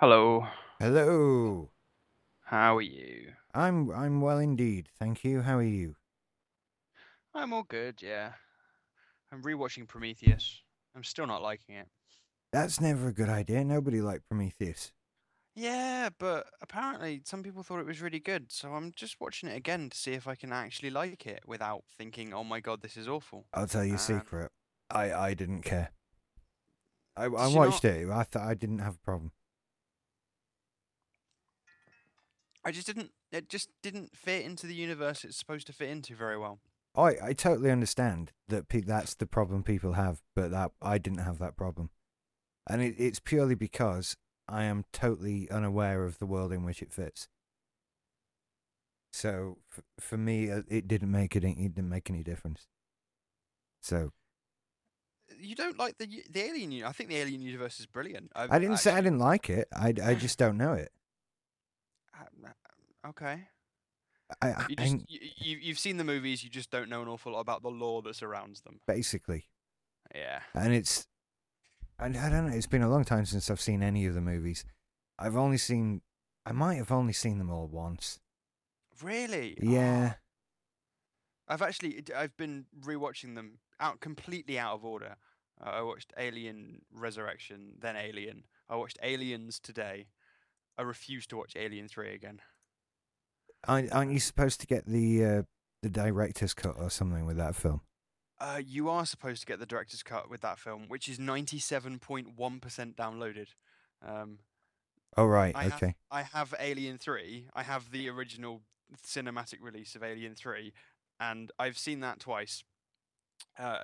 Hello. Hello. How are you? I'm I'm well indeed, thank you. How are you? I'm all good, yeah. I'm rewatching Prometheus. I'm still not liking it. That's never a good idea. Nobody liked Prometheus. Yeah, but apparently some people thought it was really good, so I'm just watching it again to see if I can actually like it without thinking, "Oh my god, this is awful." I'll tell you a Um, secret. I I didn't care. I I watched it. I thought I didn't have a problem. I just didn't it just didn't fit into the universe it's supposed to fit into very well. I I totally understand that pe- that's the problem people have, but that I didn't have that problem, and it, it's purely because I am totally unaware of the world in which it fits. So f- for me, uh, it didn't make it. It didn't make any difference. So You don't like the the alien I think the alien universe is brilliant. I didn't say I didn't like it. I, I just don't know it. Uh, Okay. I, I, You I just you, you you've seen the movies, you just don't know an awful lot about the lore that surrounds them. basically, Yeah. and it's, and I don't know. It's been a long time since I've seen any of the movies. I've only seen, I might have only seen them all once. Really? Yeah, Oh, I've actually I've been rewatching them out completely out of order. Uh, I watched Alien Resurrection, then Alien. I watched Aliens today. I refuse to watch Alien 3 again. aren't, aren't you supposed to get the uh, the director's cut or something with that film? Uh, you are supposed to get the director's cut with that film, which is 97.1% downloaded. Um, Oh right, I have- okay. I have Alien 3. I have the original cinematic release of Alien 3, and I've seen that twice.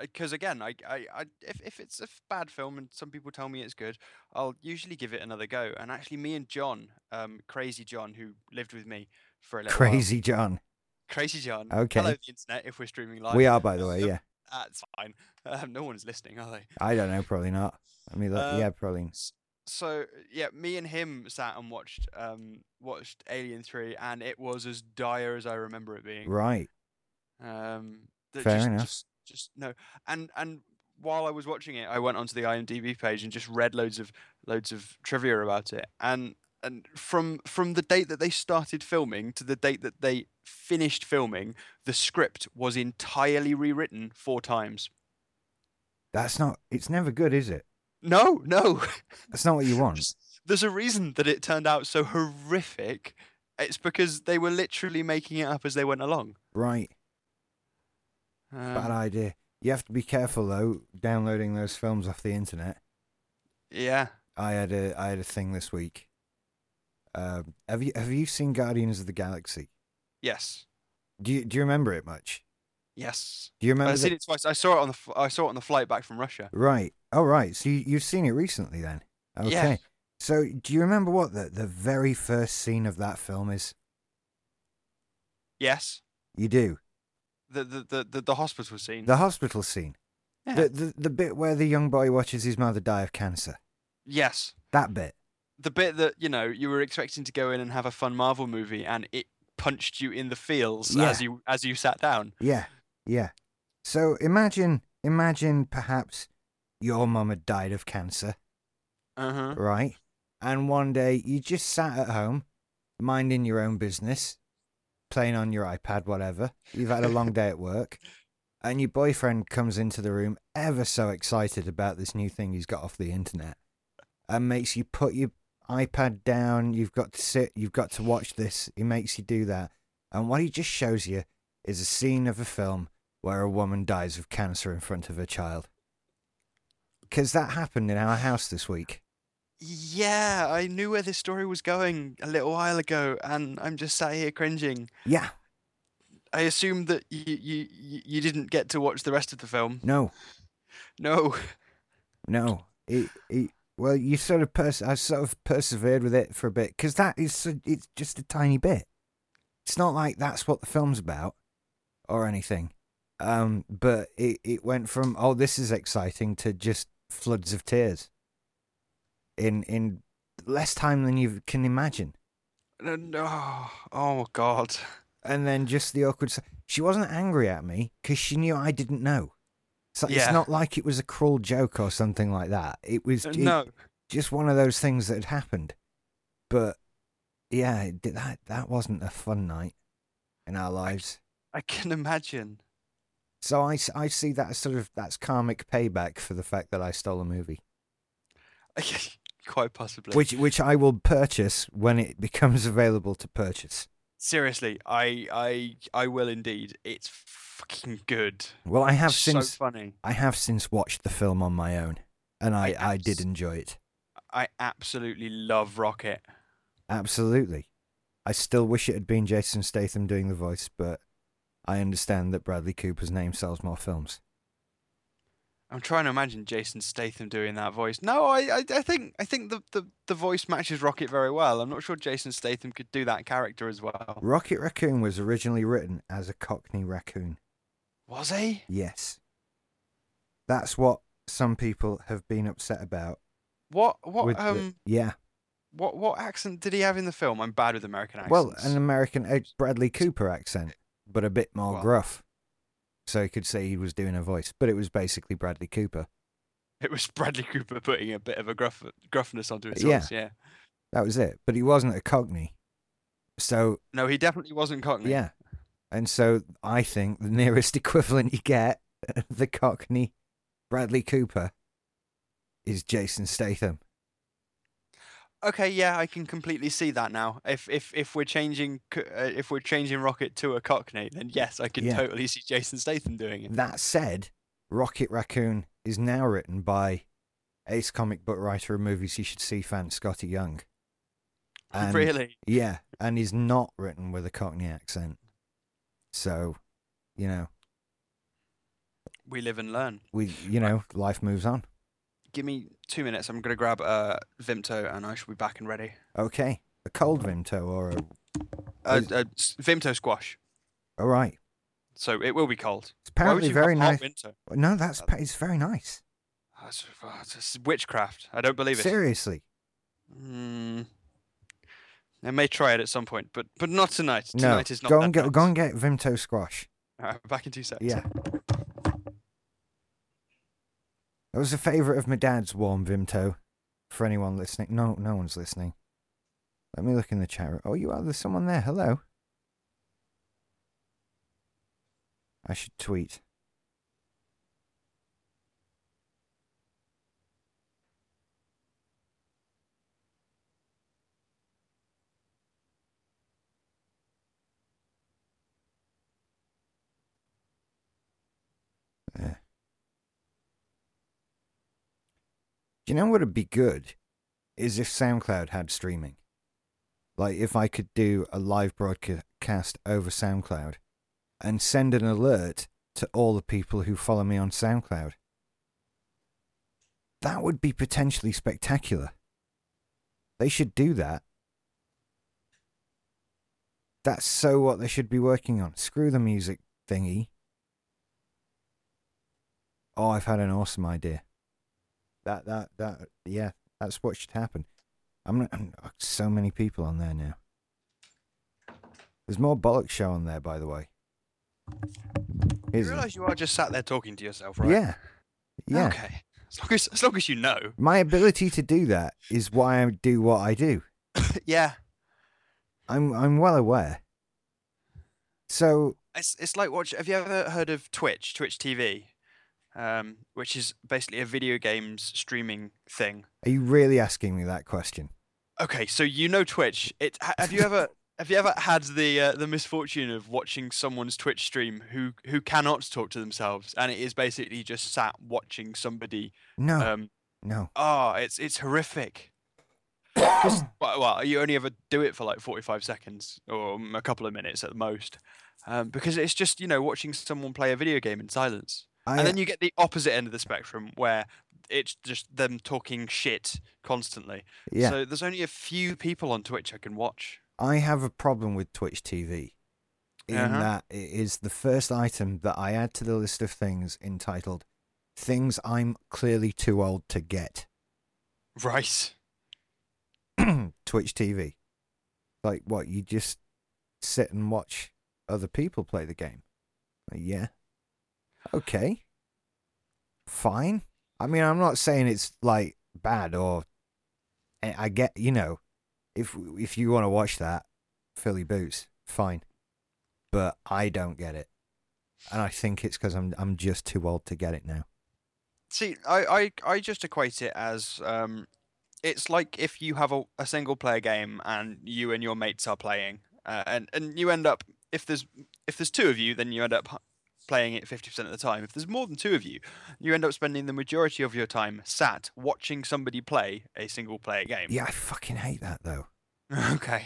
Because again, I, I, I, if, if it's a bad film and some people tell me it's good, I'll usually give it another go. And actually, me and John, um, Crazy John, who lived with me for a little while- Crazy John. Crazy John. Okay. Hello, the internet. If we're streaming live, We are, by the way. Yeah, That's fine. Um, no one's listening, are they? I don't know. Probably not. I mean, Um, yeah, probably. so yeah, me and him sat and watched um watched Alien Three, and it was as dire as I remember it being. Right. Um, Fair just, enough. Just, just no, and and while I was watching it, I went onto the IMDb page and just read loads of loads of trivia about it, and and from from the date that they started filming to the date that they finished filming, the script was entirely rewritten four times. That's not. It's never good, is it? No, no. That's not what you want. There's- There's a reason that it turned out so horrific. It's because they were literally making it up as they went along. Right. Bad Um, idea. You have to be careful though, downloading those films off the internet. yeah. I had a I had a thing this week. Um, have you have you seen Guardians of the Galaxy? Yes. Do you do you remember it much? Yes. Do you remember? I've seen it twice. I saw it on the I saw it on the flight back from Russia. Right. Oh, right. So you, you've seen it recently then? Okay. Yeah. So do you remember what the the very first scene of that film is? Yes. You do. The the the the, hospital scene. The hospital scene. yeah. The, the the bit where the young boy watches his mother die of cancer. yes. That bit. The bit that you know you were expecting to go in and have a fun Marvel movie, and it punched you in the feels as you as you sat down. Yeah, yeah. So imagine, imagine perhaps your mum had died of cancer, Uh huh. right? And one day you just sat at home, minding your own business, playing on your iPad, whatever. You've had a long day at work, and your boyfriend comes into the room ever so excited about this new thing he's got off the internet, and makes you put your iPad down. You've got to sit. You've got to watch this. He makes you do that, and what he just shows you is a scene of a film where a woman dies of cancer in front of her child. Because that happened in our house this week. Yeah, I knew where this story was going a little while ago, and I'm just sat here cringing. Yeah, I assumed that you you you you didn't get to watch the rest of the film. no, No. no. It, it, well, you sort of pers- I sort of persevered with it for a bit because that is so- it's just a tiny bit. It's not like that's what the film's about or anything. Um, but it, it went from oh this is exciting to just floods of tears in in less time than you can imagine. No, no. Oh God. and then just the awkward. She wasn't angry at me because she knew I didn't know. So Yeah. it's not like it was a cruel joke or something like that. It was Uh, it- No. just one of those things that had happened. But yeah, that that wasn't a fun night in our lives. I can imagine. So I, I see that as sort of that's karmic payback for the fact that I stole a movie, Quite possibly. which which I will purchase when it becomes available to purchase. Seriously, I I I will indeed. It's fucking good. Well, I have It's since so funny. I have since watched the film on my own, and I, I I did enjoy it. I absolutely love Rocket. Absolutely. I still wish it had been Jason Statham doing the voice, but I understand that Bradley Cooper's name sells more films. I'm trying to imagine Jason Statham doing that voice. No, I, I, I think I think the, the, the voice matches Rocket very well. I'm not sure Jason Statham could do that character as well. Rocket Raccoon was originally written as a Cockney raccoon. Was he? Yes. That's what some people have been upset about. What what with the- um yeah. what what accent did he have in the film? I'm bad with American accents. Well, an American Bradley Cooper accent, but a bit more Well- gruff. So you could say he was doing a voice, but it was basically Bradley Cooper. it was Bradley Cooper putting a bit of a gruff gruffness onto his Yeah. voice. Yeah. That was it. But he wasn't a Cockney. So No, he definitely wasn't Cockney. Yeah. And so I think the nearest equivalent you get, the Cockney Bradley Cooper, is Jason Statham. Okay, yeah, I can completely see that now. If if if we're changing uh, if we're changing Rocket to a Cockney, then yes, I can Yeah. totally see Jason Statham doing it. That said, Rocket Raccoon is now written by ace comic book writer of movies you should see fan Skottie Young. And- really? Yeah, and he's not written with a Cockney accent. So, you know, We live and learn. we you know, life moves on. Give me two minutes. I'm gonna grab a Vimto, and I shall be back and ready. Okay. A cold Vimto or a Uh, uh, Vimto squash. all right. So it will be cold. It's apparently very nice. Vimto? No, that's pa- it's very nice. That's, it's witchcraft. I don't believe it. Seriously. Mm. I may try it at some point, but but not tonight. No, Tonight is not go and get night. go and get Vimto squash. Alright, back in two seconds. Yeah. That was a favourite of my dad's, warm Vimto. For anyone listening, no, no one's listening. Let me look in the chat room. Oh, you are. There's someone there. Hello. I should tweet. You know what would be good? Is if SoundCloud had streaming. Like if I could do a live broadcast over SoundCloud and send an alert to all the people who follow me on SoundCloud. That would be potentially spectacular. They should do that. That's so what they should be working on. Screw the music thingy. Oh, I've had an awesome idea. That that that yeah, that's what should happen. I'm not I'm- oh, so many people on there now. There's more bollocks show on there, by the way. You Here's a- realise you are just sat there talking to yourself, right? Yeah, yeah. Okay. As long as as long as you know. My ability to do that is why I do what I do. yeah. I'm I'm well aware. So It's it's like watch. Have you ever heard of Twitch? Twitch TV, um, which is basically a video games streaming thing. are you really asking me that question? Okay, so you know Twitch. It have you ever have you ever had the uh, the misfortune of watching someone's Twitch stream who who cannot talk to themselves, and it is basically just sat watching somebody. No, Um, no. oh, it's it's horrific. well, well, you only ever do it for like forty five seconds or um, a couple of minutes at the most, um, because it's just you know watching someone play a video game in silence. I, And then you get the opposite end of the spectrum where it's just them talking shit constantly. yeah, So there's only a few people on Twitch I can watch. I have a problem with Twitch TV. In Uh-huh. that it is the first item that I add to the list of things entitled "Things I'm clearly too old to get." Right. Twitch TV. Like what? You just sit and watch other people play the game. Like, yeah. Okay. Fine. I mean, I'm not saying it's like bad or I I get, you know, if if you want to watch that, Philly Boots, fine. But I don't get it, and I think it's because I'm I'm just too old to get it now. See, I, I, I just equate it as um, it's like if you have a, a single player game and you and your mates are playing, uh, and and you end up if there's if there's two of you, then you end up playing it fifty percent of the time. If there's more than two of you, you end up spending the majority of your time sat watching somebody play a single player game. Yeah, I fucking hate that though. okay.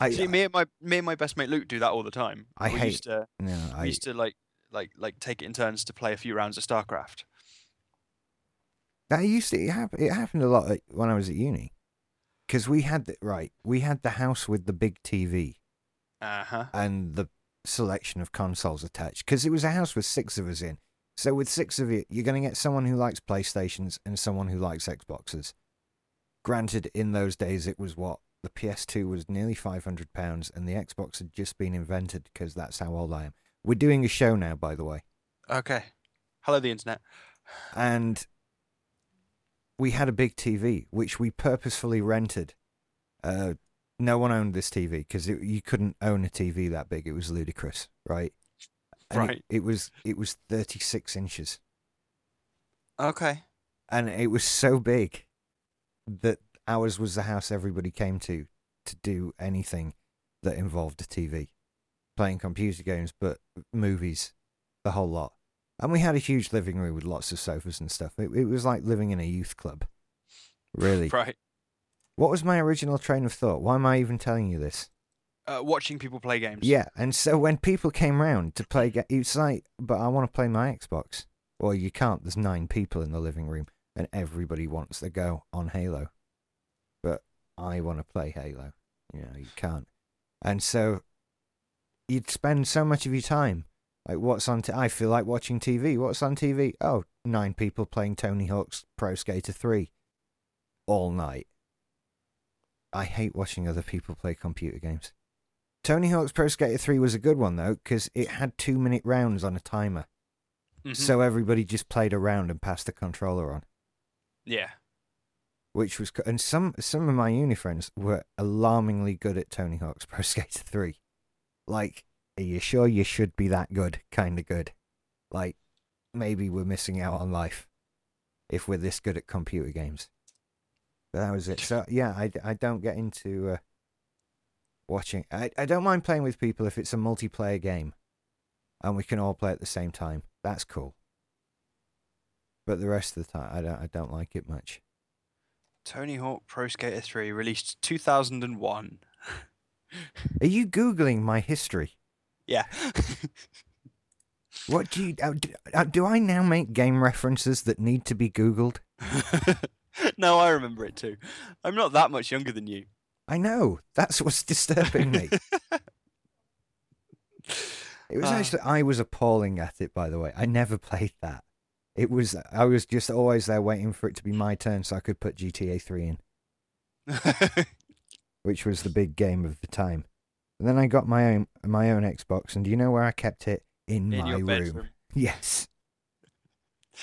I See, me and my me and my best mate Luke do that all the time. I we hate- used to no, we I used to like like like take it in turns to play a few rounds of StarCraft. that used to it, it happened a lot at, when I was at uni, because we had the, right we had the house with the big TV Uh huh. and the selection of consoles attached because it was a house with six of us in. So with six of you, you're going to get someone who likes PlayStations and someone who likes Xboxes. Granted, in those days, it was what the PS2 was nearly five hundred pounds, and the Xbox had just been invented because that's how old I am. We're doing a show now, by the way, Okay. Hello, the internet. and we had a big TV which we purposefully rented. Uh, no one owned this TV because you couldn't own a TV that big. It was ludicrous, right? And it- Right. It, was it was thirty six inches, Okay. and it was so big that ours was the house everybody came to to do anything that involved a TV, playing computer games, but movies, the whole lot. And we had a huge living room with lots of sofas and stuff. It, it was like living in a youth club. Really. Right. What was my original train of thought? Why am I even telling you this? Uh, watching people play games. Yeah, and so when people came round to play, ga- it's like, but I want to play my Xbox. Well, you can't. There's nine people in the living room, and everybody wants to go on Halo. But I want to play Halo. You know, you can't. And so you'd spend so much of your time. Like, what's on? T- I feel like watching TV. What's on TV? Oh, nine people playing Tony Hawk's Pro Skater 3 all night. I hate watching other people play computer games. Tony Hawk's Pro Skater 3 was a good one, though, because it had two minute rounds on a timer. Mhm. So everybody just played a round and passed the controller on, yeah. which was. co- And some, some of my uni friends were alarmingly good at Tony Hawk's Pro Skater 3. Like, are you sure you should be that good? Kind of good. Like, maybe we're missing out on life if we're this good at computer games. But that was it. So, yeah, I, I don't get into uh, watching. I, I don't mind playing with people if it's a multiplayer game and we can all play at the same time. That's cool. But the rest of the time, I don't, I don't like it much. Tony Hawk Pro Skater 3 released 2001. Are you Googling my history? yeah. What do you. Uh, do, uh, do I now make game references that need to be Googled? no, I remember it too. I'm not that much younger than you. I know. That's what's disturbing me. It was Ah. actually I was appalling at it. By the way, I never played that. It was I was just always there waiting for it to be my turn so I could put GTA Three in, which was the big game of the time. And then I got my own my own Xbox, and do you know where I kept it? In, In my room. bedroom. Yes.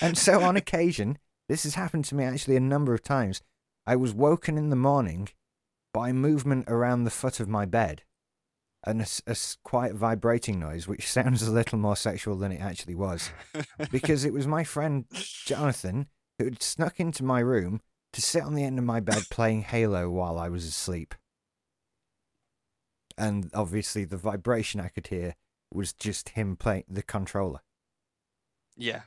And so on occasion, this has happened to me actually a number of times. I was woken in the morning by movement around the foot of my bed and a quiet vibrating noise, which sounds a little more sexual than it actually was, because it was my friend Jonathan who had snuck into my room to sit on the end of my bed playing Halo while I was asleep. And obviously, the vibration I could hear was just him playing the controller. yeah.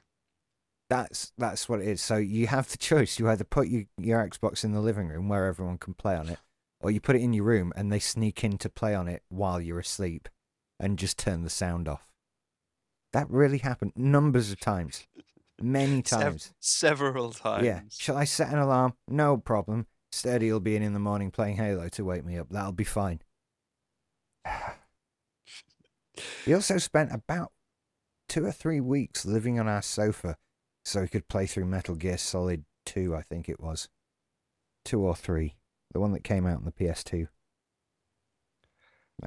That's that's what it is. So you have the choice. You either put your, your Xbox in the living room where everyone can play on it, or you put it in your room and they sneak in to play on it while you're asleep and just turn the sound off. That really happened numbers of times. Many times. several times. Yeah. Shall I set an alarm? No problem. Sturdy will be in in the morning playing Halo to wake me up. That'll be fine. we also spent about two or three weeks living on our sofa so he could play through Metal Gear Solid 2, I think it was. Two or three. The one that came out on the PS2.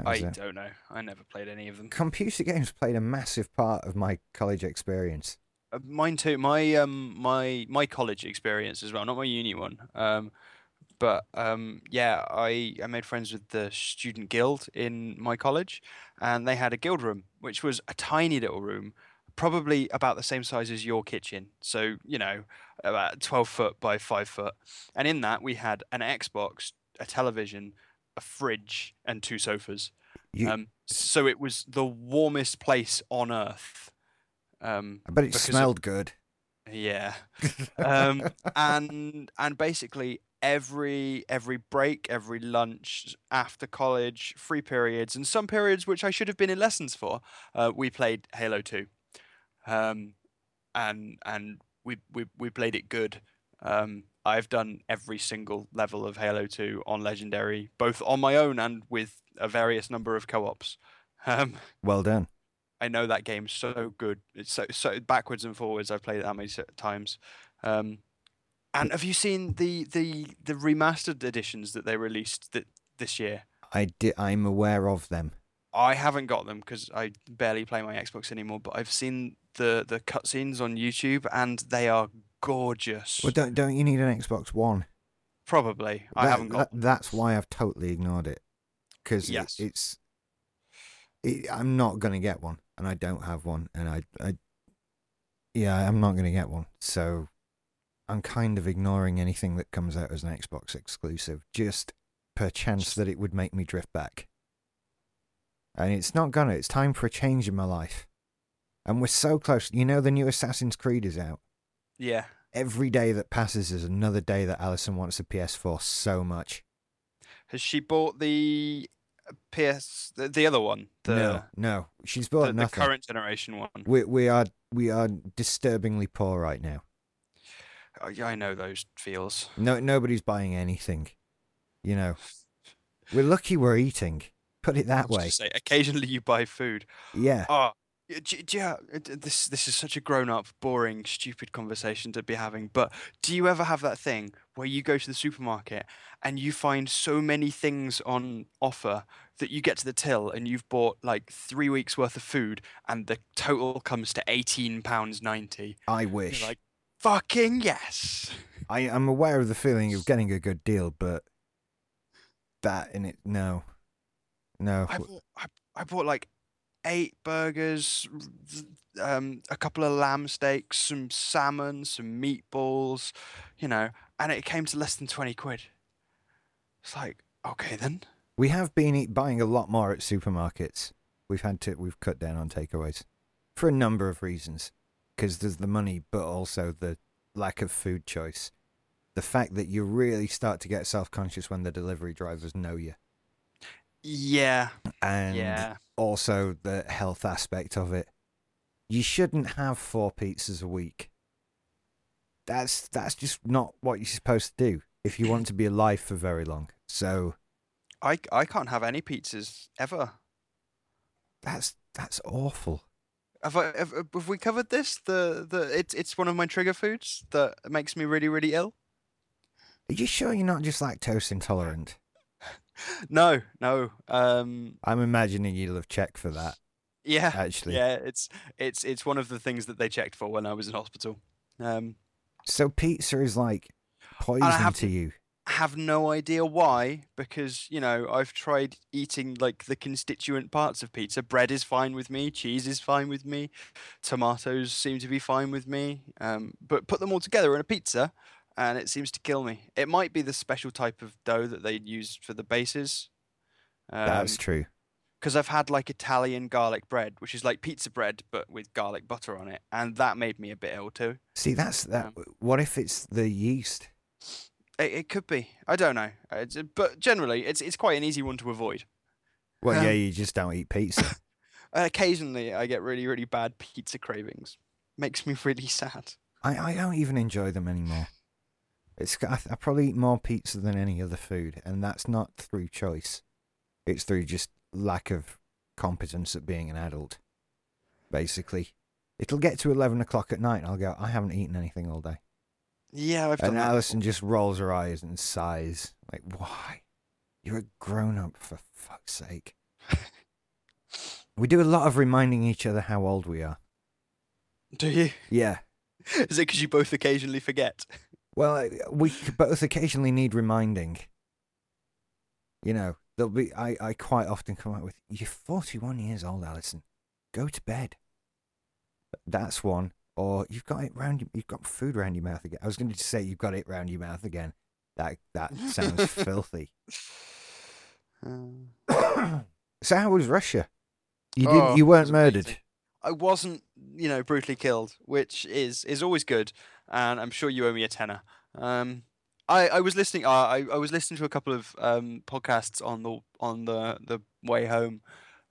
I it. don't know. I never played any of them. Computer games played a massive part of my college experience. Uh, mine too. My um my my college experience as well, not my uni one. Um, but um, yeah, I I made friends with the student guild in my college, and they had a guild room, which was a tiny little room, probably about the same size as your kitchen. So you know, about twelve foot by five foot, and in that we had an Xbox, a television, a fridge, and two sofas. You, Um, so it was the warmest place on earth. Um, I bet it because of- smelled good. yeah. Um, and and basically every every break, every lunch after college, free periods, and some periods which I should have been in lessons for, uh, we played Halo Two, um, and and we we we played it good. Um, I've done every single level of Halo Two on Legendary, both on my own and with a various number of co-ops. Um, well done. I know that game so good. It's so so backwards and forwards. I've played it that many times. Um, and have you seen the the the remastered editions that they released that this year? I di- I'm aware of them. I haven't got them because I barely play my Xbox anymore. But I've seen the the cutscenes on YouTube, and they are gorgeous. Well, don't don't you need an Xbox One? Probably, I haven't got. that- that's why I've totally ignored it. Because Yes. it's, it, I'm not gonna get one, and I don't have one, and I, I, yeah, I'm not gonna get one. So, I'm kind of ignoring anything that comes out as an Xbox exclusive, just per chance that it would make me drift back. And it's not gonna. It's time for a change in my life, and we're so close. You know, the new Assassin's Creed is out. Yeah, Every day that passes is another day that Alison wants a PS4 so much. has she bought the PS the, the other one? The, no, no, she's bought the, the current generation one. we we are we are disturbingly poor right now. Oh, yeah, I know those feels. No, nobody's buying anything. You know, we're lucky we're eating. Put it I that was way. Say, occasionally you buy food. Yeah, Oh, y- d- d- yeah. uh, This this is such a grown-up, boring, stupid conversation to be having. But do you ever have that thing where you go to the supermarket and you find so many things on offer that you get to the till and you've bought like three weeks worth of food and the total comes to eighteen pounds ninety? I wish. You're like, fucking yes. I am aware of the feeling of getting a good deal, but that in it, no, no. I bought, I, I bought like eight burgers, um, a couple of lamb steaks, some salmon, some meatballs, you know, and it came to less than 20 quid. It's like, okay then. We have been eat, buying a lot more at supermarkets. We've had to we've cut down on takeaways for a number of reasons. Because there's the money, but also the lack of food choice. The fact that you really start to get self conscious when the delivery drivers know you, Yeah, and yeah. Also the health aspect of it. You shouldn't have four pizzas a week. That's that's just not what you're supposed to do if you want to be alive for very long. So I, I can't have any pizzas ever. that's that's awful. Have, I, have, have we covered this? The the it's it's one of my trigger foods that makes me really really ill. Are you sure you're not just lactose intolerant? No, no. Um, I'm imagining you'll have checked for that, yeah, actually. yeah. It's it's it's one of the things that they checked for when I was in hospital. Um, So pizza is like poison have- to you. have no idea why because you know I've tried eating like the constituent parts of pizza. Bread is fine with me, cheese is fine with me, tomatoes seem to be fine with me. Um, but put them all together in a pizza, and it seems to kill me. It might be the special type of dough that they use for the bases. That's true. because I've had like Italian garlic bread, which is like pizza bread but with garlic butter on it, and that made me a bit ill too. See, that's that. What if it's the yeast? It, it could be. I don't know. Uh, It's, but generally, it's it's quite an easy one to avoid. Well, yeah, Um, you just don't eat pizza. Occasionally, I get really, really bad pizza cravings. Makes me really sad. I, I don't even enjoy them anymore. It's I, I probably eat more pizza than any other food, and that's not through choice. It's through just lack of competence at being an adult. Basically, it'll get to eleven o'clock at night, and I'll go. I haven't eaten anything all day, Yeah, I've done and. Alison just rolls her eyes and sighs, like, "Why? You're a grown up, for fuck's sake." we do a lot of reminding each other how old we are. Do you? Yeah, Is it because you both occasionally forget? Well, we both occasionally need reminding. You know, there'll be. I, I quite often come out with, "You're 41 years old, Alison. Go to bed." That's one. Or you've got it round. You've got food round your mouth again. I was going to say you've got it round your mouth again. That that sounds filthy. Uh, So how was Russia? You Oh, didn't. You weren't murdered. amazing. I wasn't, you know, brutally killed, which is is always good, and I'm sure you owe me a tenner. Um, I, I was listening. Uh, I I was listening to a couple of um, podcasts on the on the the way home,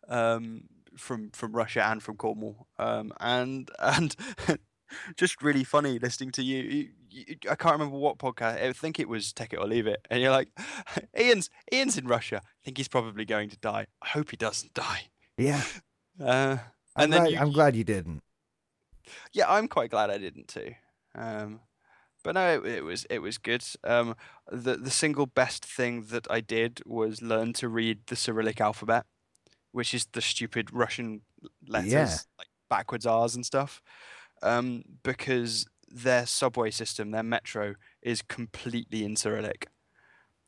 um, from from Russia and from Cornwall, um, and and just really funny listening to you. You, you. I can't remember what podcast. I think it was Take It or Leave It, and you're like, Ian's Ian's in Russia. I think he's probably going to die. I hope he doesn't die. Yeah. Uh, I'm and then glad. you- I'm glad you didn't. yeah, I'm quite glad I didn't too. Um, but no, it, it was it was good. Um, the the single best thing that I did was learn to read the Cyrillic alphabet, which is the stupid Russian letters, Yeah. like backwards R's and stuff. Um, because their subway system, their metro, is completely in Cyrillic.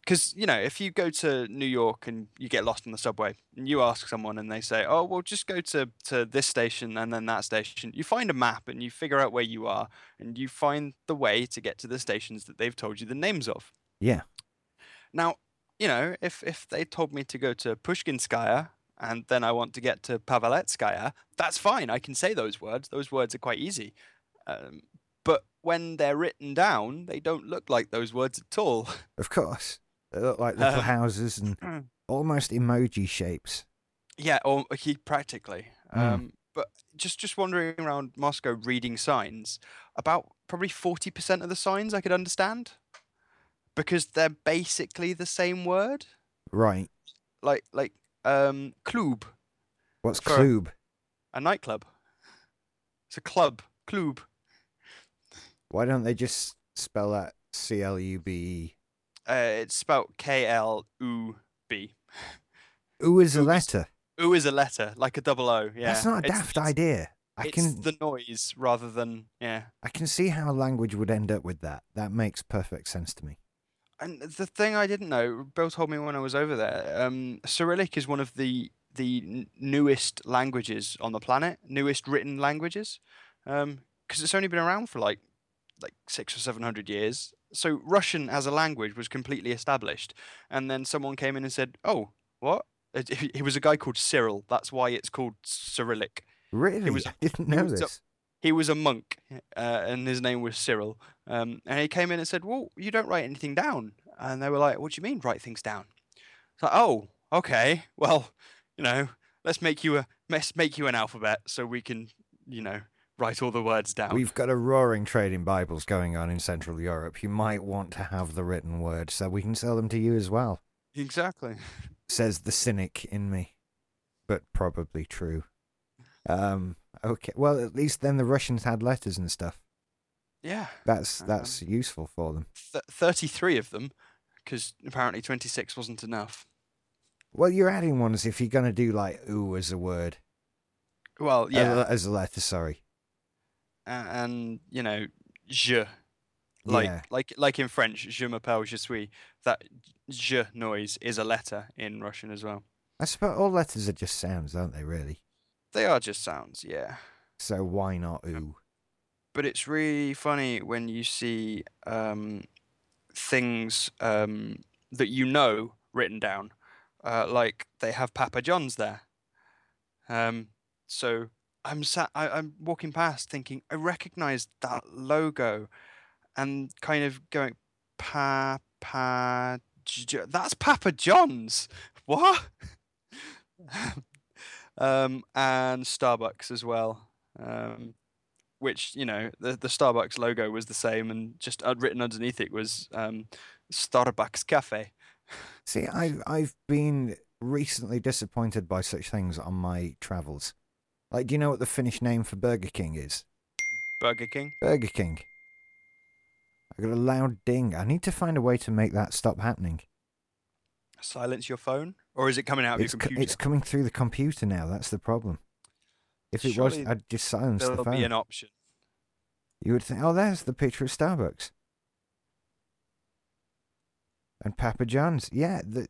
Because you know, if you go to New York and you get lost on the subway, and you ask someone and they say, "Oh, well, just go to to this station and then that station," you find a map and you figure out where you are, and you find the way to get to the stations that they've told you the names of. Yeah. Now, you know, if if they told me to go to Pushkinskaya and then I want to get to Paveletskaya, that's fine. I can say those words. Those words are quite easy. Um, but when they're written down, they don't look like those words at all. Of course. They look like little Um, houses and almost emoji shapes. Yeah, or he practically. Mm. Um, but just just wandering around Moscow reading signs, about probably forty percent of the signs I could understand, because they're basically the same word. Right. Like like um, klub, What's klub? a nightclub. It's a club, klub. Why don't they just spell that C L U B E? Uh, it's spelled K L U B. U is a letter. U is a letter, like a double O. Yeah, That's not a daft it's- idea. I It's can the noise rather than yeah. I can see how a language would end up with that. That makes perfect sense to me. And the thing I didn't know, Bill told me when I was over there. Um, Cyrillic is one of the the n- newest languages on the planet, newest written languages, because it's only been around for like like six or seven hundred years. So Russian as a language was completely established, and then someone came in and said, "Oh, what?" It, it was a guy called Cyril. That's why it's called Cyrillic. Really? was- I didn't it know was a- this. he was a monk, uh, and his name was Cyril. Um, and he came in and said, "Well, you don't write anything down." And they were like, "What do you mean, write things down?" It's like, "Oh, okay. Well, you know, let's make you a let's make you an alphabet so we can, you know, write all the words down." We've got a roaring trade in Bibles going on in Central Europe. You might want to have the written word so we can sell them to you as well. exactly. Says the cynic in me. But probably true. Um okay. Well at least then the Russians had letters and stuff. Yeah, That's Um, that's useful for them. Th- thirty-three of them, because apparently twenty-six wasn't enough. Well you're adding ones if you're gonna do like ooh as a word. Well, As yeah, a- as a letter, sorry. And you know, je, like yeah. like like in French, je m'appelle, je suis. That je noise is a letter in Russian as well. I suppose all letters are just sounds, aren't they, really? They are just sounds, yeah. So why not ooh? But it's really funny when you see um, things um, that you know written down, uh, like they have Papa John's there. Um, so I'm sat, I, I'm walking past, thinking I recognise that logo, and kind of going, Papa, Jo- that's Papa John's. What? um, and Starbucks as well. Um, which you know the the Starbucks logo was the same, and just uh, written underneath it was um, Starbucks Cafe. See, I've I've been recently disappointed by such things on my travels. Like, do you know what the Finnish name for Burger King is? Burger King. Burger King. I got a loud ding. I need to find a way to make that stop happening. Silence your phone, or is it coming out of It's your co- it's coming through the computer now. That's the problem. If it was, I'd just silence the phone. There'll be an option. You would think, oh, there's the picture of Starbucks. and Papa John's. Yeah, the,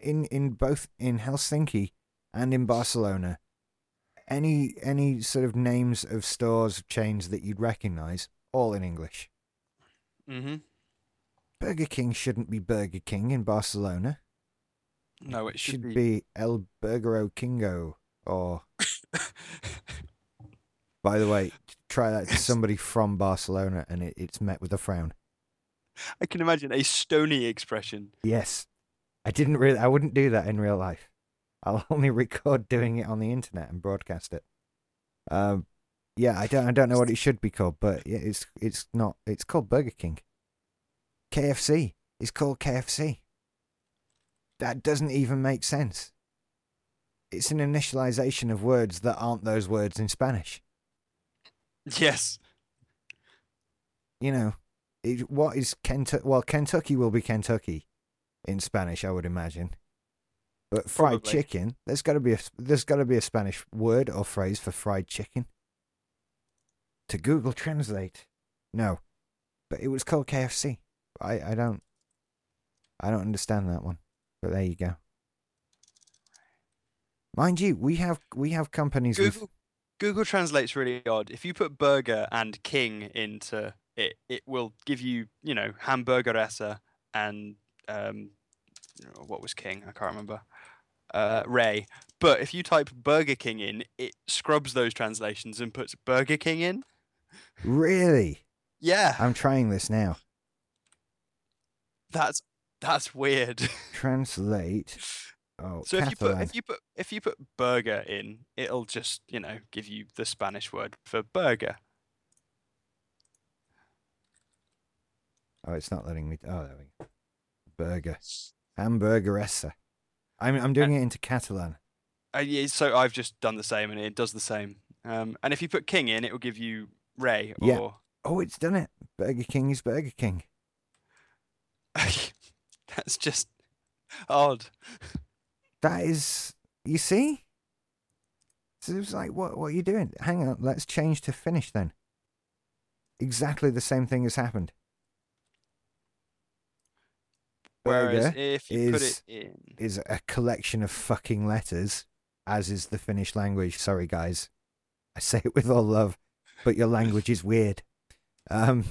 in in both in Helsinki and in Barcelona, any any sort of names of stores chains that you'd recognise, all in English. Mm-hmm. Burger King shouldn't be Burger King in Barcelona. No, it should, should be. be El Burgero Kingo. Or, by the way, try that to somebody from Barcelona, and it, it's met with a frown. I can imagine a stony expression. Yes, I didn't really. I wouldn't do that in real life. I'll only record doing it on the internet and broadcast it. Um, yeah, I don't. I don't know what it should be called, but yeah, it's it's not. It's called Burger King. KFC is called KFC. That doesn't even make sense. It's an initialization of words that aren't those words in Spanish. Yes. You know, it, what is Kentucky? Well, Kentucky will be Kentucky in Spanish, I would imagine. But fried Probably. chicken, there's got to be a there's got to be a Spanish word or phrase for fried chicken. To Google Translate, no, but it was called KFC. I I don't I don't understand that one. But there you go. Mind you, we have we have companies with Google Google Translate's really odd. If you put burger and king into it, it will give you, you know, hamburgeressa and um, what was king? I can't remember. Uh, Ray. But if you type Burger King in, it scrubs those translations and puts Burger King in. really. Yeah, I'm trying this now. that's that's weird. Translate. Oh, So if you put if you put if you put burger in, it'll just you know give you the Spanish word for burger. Oh, it's not letting me. Oh, there we go. Burger. Hamburgeressa. I'm I'm doing it into Catalan. Uh, yeah, so I've just done the same, and it does the same. Um, and if you put king in, it will give you Ray Yeah. Oh, it's done it. Burger King is Burger King. that's just odd. That is. You see? So it was like, what? What are you doing? Hang on. Let's change to Finnish then. Exactly the same thing has happened. Whereas if you put it in, is a collection of fucking letters, as is the Finnish language. Sorry, guys. I say it with all love, but your language is weird. Um,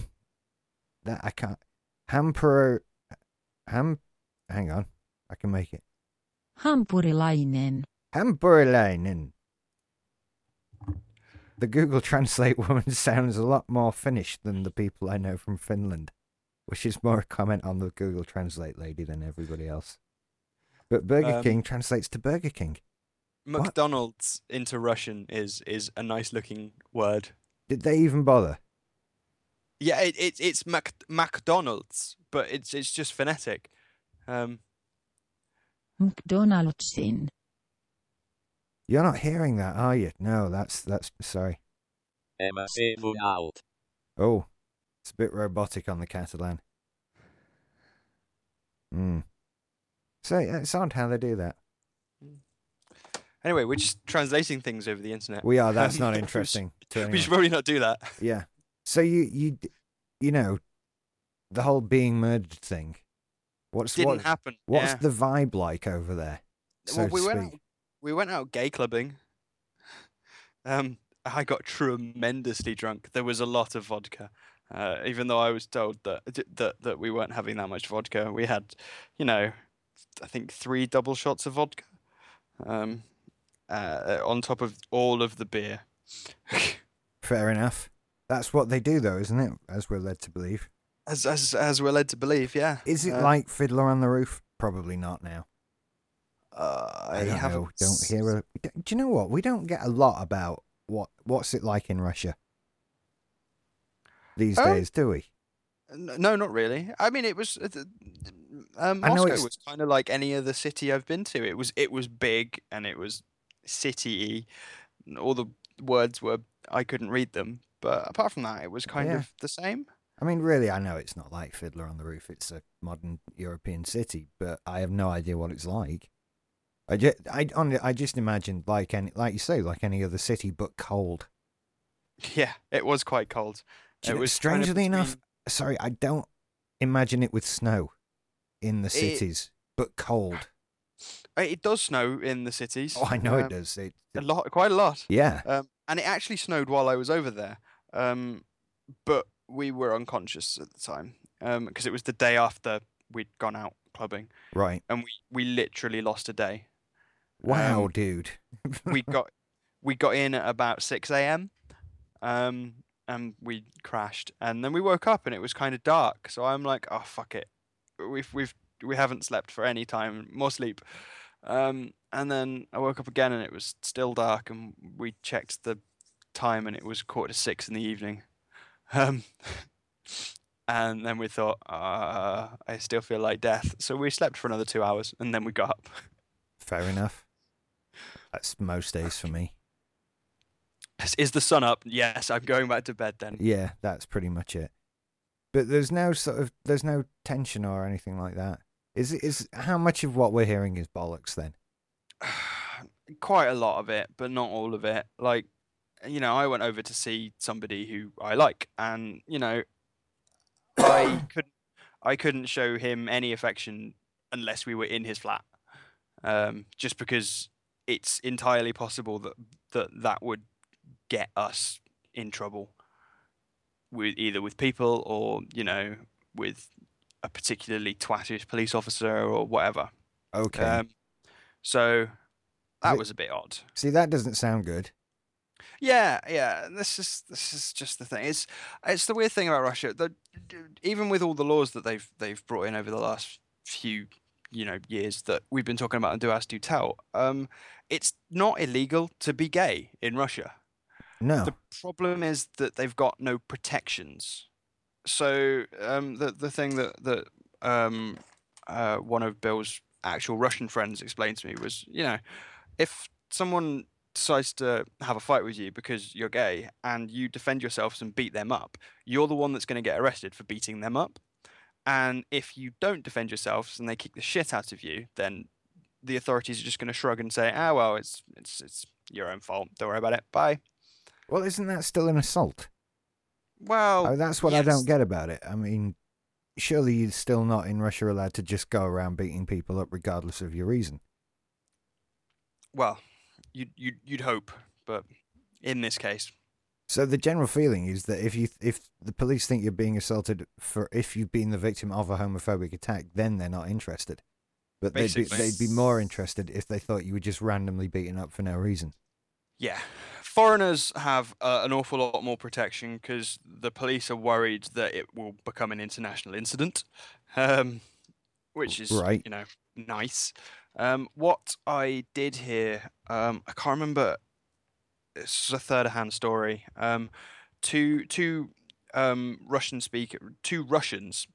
that I can't. Hampero, ham. Hang on, I can make it. Hampurilainen. Hampurilainen. The Google Translate woman sounds a lot more Finnish than the people I know from Finland, which is more a comment on the Google Translate lady than everybody else. But Burger Um, King translates to Burger King. What? McDonald's into Russian is is a nice looking word. Did they even bother? Yeah, it, it it's Mac, McDonald's, but it's it's just phonetic. Um, McDonald'sin. You're not hearing that, are you? No, that's that's sorry. Emma out. Oh, it's a bit robotic on the Catalan. Hmm. So it's odd how they do that. anyway, we're just translating things over the internet. We are. That's not we should- interesting to We should probably not do that. Yeah. So you you you know the whole being murdered thing. What's Didn't what, happen. what's yeah. the vibe like over there? So well, we went out, we went out gay clubbing. Um, I got tremendously drunk. There was a lot of vodka, uh, even though I was told that that that we weren't having that much vodka. We had, you know, I think three double shots of vodka, um, uh, on top of all of the beer. Fair enough. That's what they do, though, isn't it? As we're led to believe. as as as we're led to believe, yeah. Is it Uh, like Fiddler on the Roof? Probably not now. Uh, I, I don't haven't know. Don't hear. A, do you know what? We don't get a lot about what what's it like in Russia these Oh. days, do we? No, not really. I mean, it was. Uh, um, Moscow was kind of like any other city I've been to. It was it was big and it was city. All the words were I couldn't read them, but apart from that, it was kind Yeah. of the same. I mean, really, I know it's not like Fiddler on the Roof. It's a modern European city, but I have no idea what it's like. I just, I, only, I just imagined like any, like you say, like any other city, but cold. Yeah, it was quite cold. It was strangely enough, sorry, I don't imagine it with snow. in the It- cities, but cold. It does snow in the cities. Oh, I know um, it does. It, A lot, quite a lot. yeah. Um, and it actually snowed while I was over there. Um, but we were unconscious at the time because it was the day after we'd gone out clubbing, Right. and we, we literally lost a day. Wow, Um, dude. we got we got in at about six a.m. Um, and we crashed, and then we woke up and it was kind of dark. So I'm like, oh fuck it, we've we've we haven't slept for any time, more sleep. Um, and then I woke up again and it was still dark, and we checked the time and it was quarter to six in the evening. Um, and then we thought, uh, I still feel like death. So we slept for another two hours, and then we got up. Fair enough. That's most days for me. Is- the sun up? Yes, I'm going back to bed then. Yeah, that's pretty much it. But there's no sort of there's no tension or anything like that. Is is how much of what we're hearing is bollocks then? quite a lot of it, but not all of it. Like, you know, I went over to see somebody who I like, and you know, I couldn't, I couldn't show him any affection unless we were in his flat, um, just because it's entirely possible that that that would get us in trouble with either with people or you know with a particularly twattish police officer or whatever. Okay. Um, so that it- was a bit odd. See, that doesn't sound good. Yeah, yeah. This is this is just the thing. It's it's the weird thing about Russia. The, even with all the laws that they've they've brought in over the last few you know years that we've been talking about and do as do tell, um, it's not illegal to be gay in Russia. No. The problem is that they've got no protections. So um, the the thing that that um, uh, one of Bill's actual Russian friends explained to me was, you know, if someone decides to have a fight with you because you're gay and you defend yourselves and beat them up, you're the one that's going to get arrested for beating them up. And if you don't defend yourselves and they kick the shit out of you, then the authorities are just going to shrug and say, "Ah, well, it's it's it's your own fault. Don't worry about it. Bye." Well, isn't that still an assault? Well, Oh, that's what I don't get about it. I mean, surely you're still not in Russia allowed to just go around beating people up regardless of your reason. Well, you'd you'd you'd hope, but in this case, So the general feeling is that if you if the police think you're being assaulted for if you've been the victim of a homophobic attack, then they're not interested. But they'd be, they'd be more interested if they thought you were just randomly beaten up for no reason. yeah, foreigners have uh, an awful lot more protection because the police are worried that it will become an international incident, um, which is Right. you know nice. Um, what I did here, um, I can't remember. It's a third-hand story. Um, two two um, Russian speaker, two Russians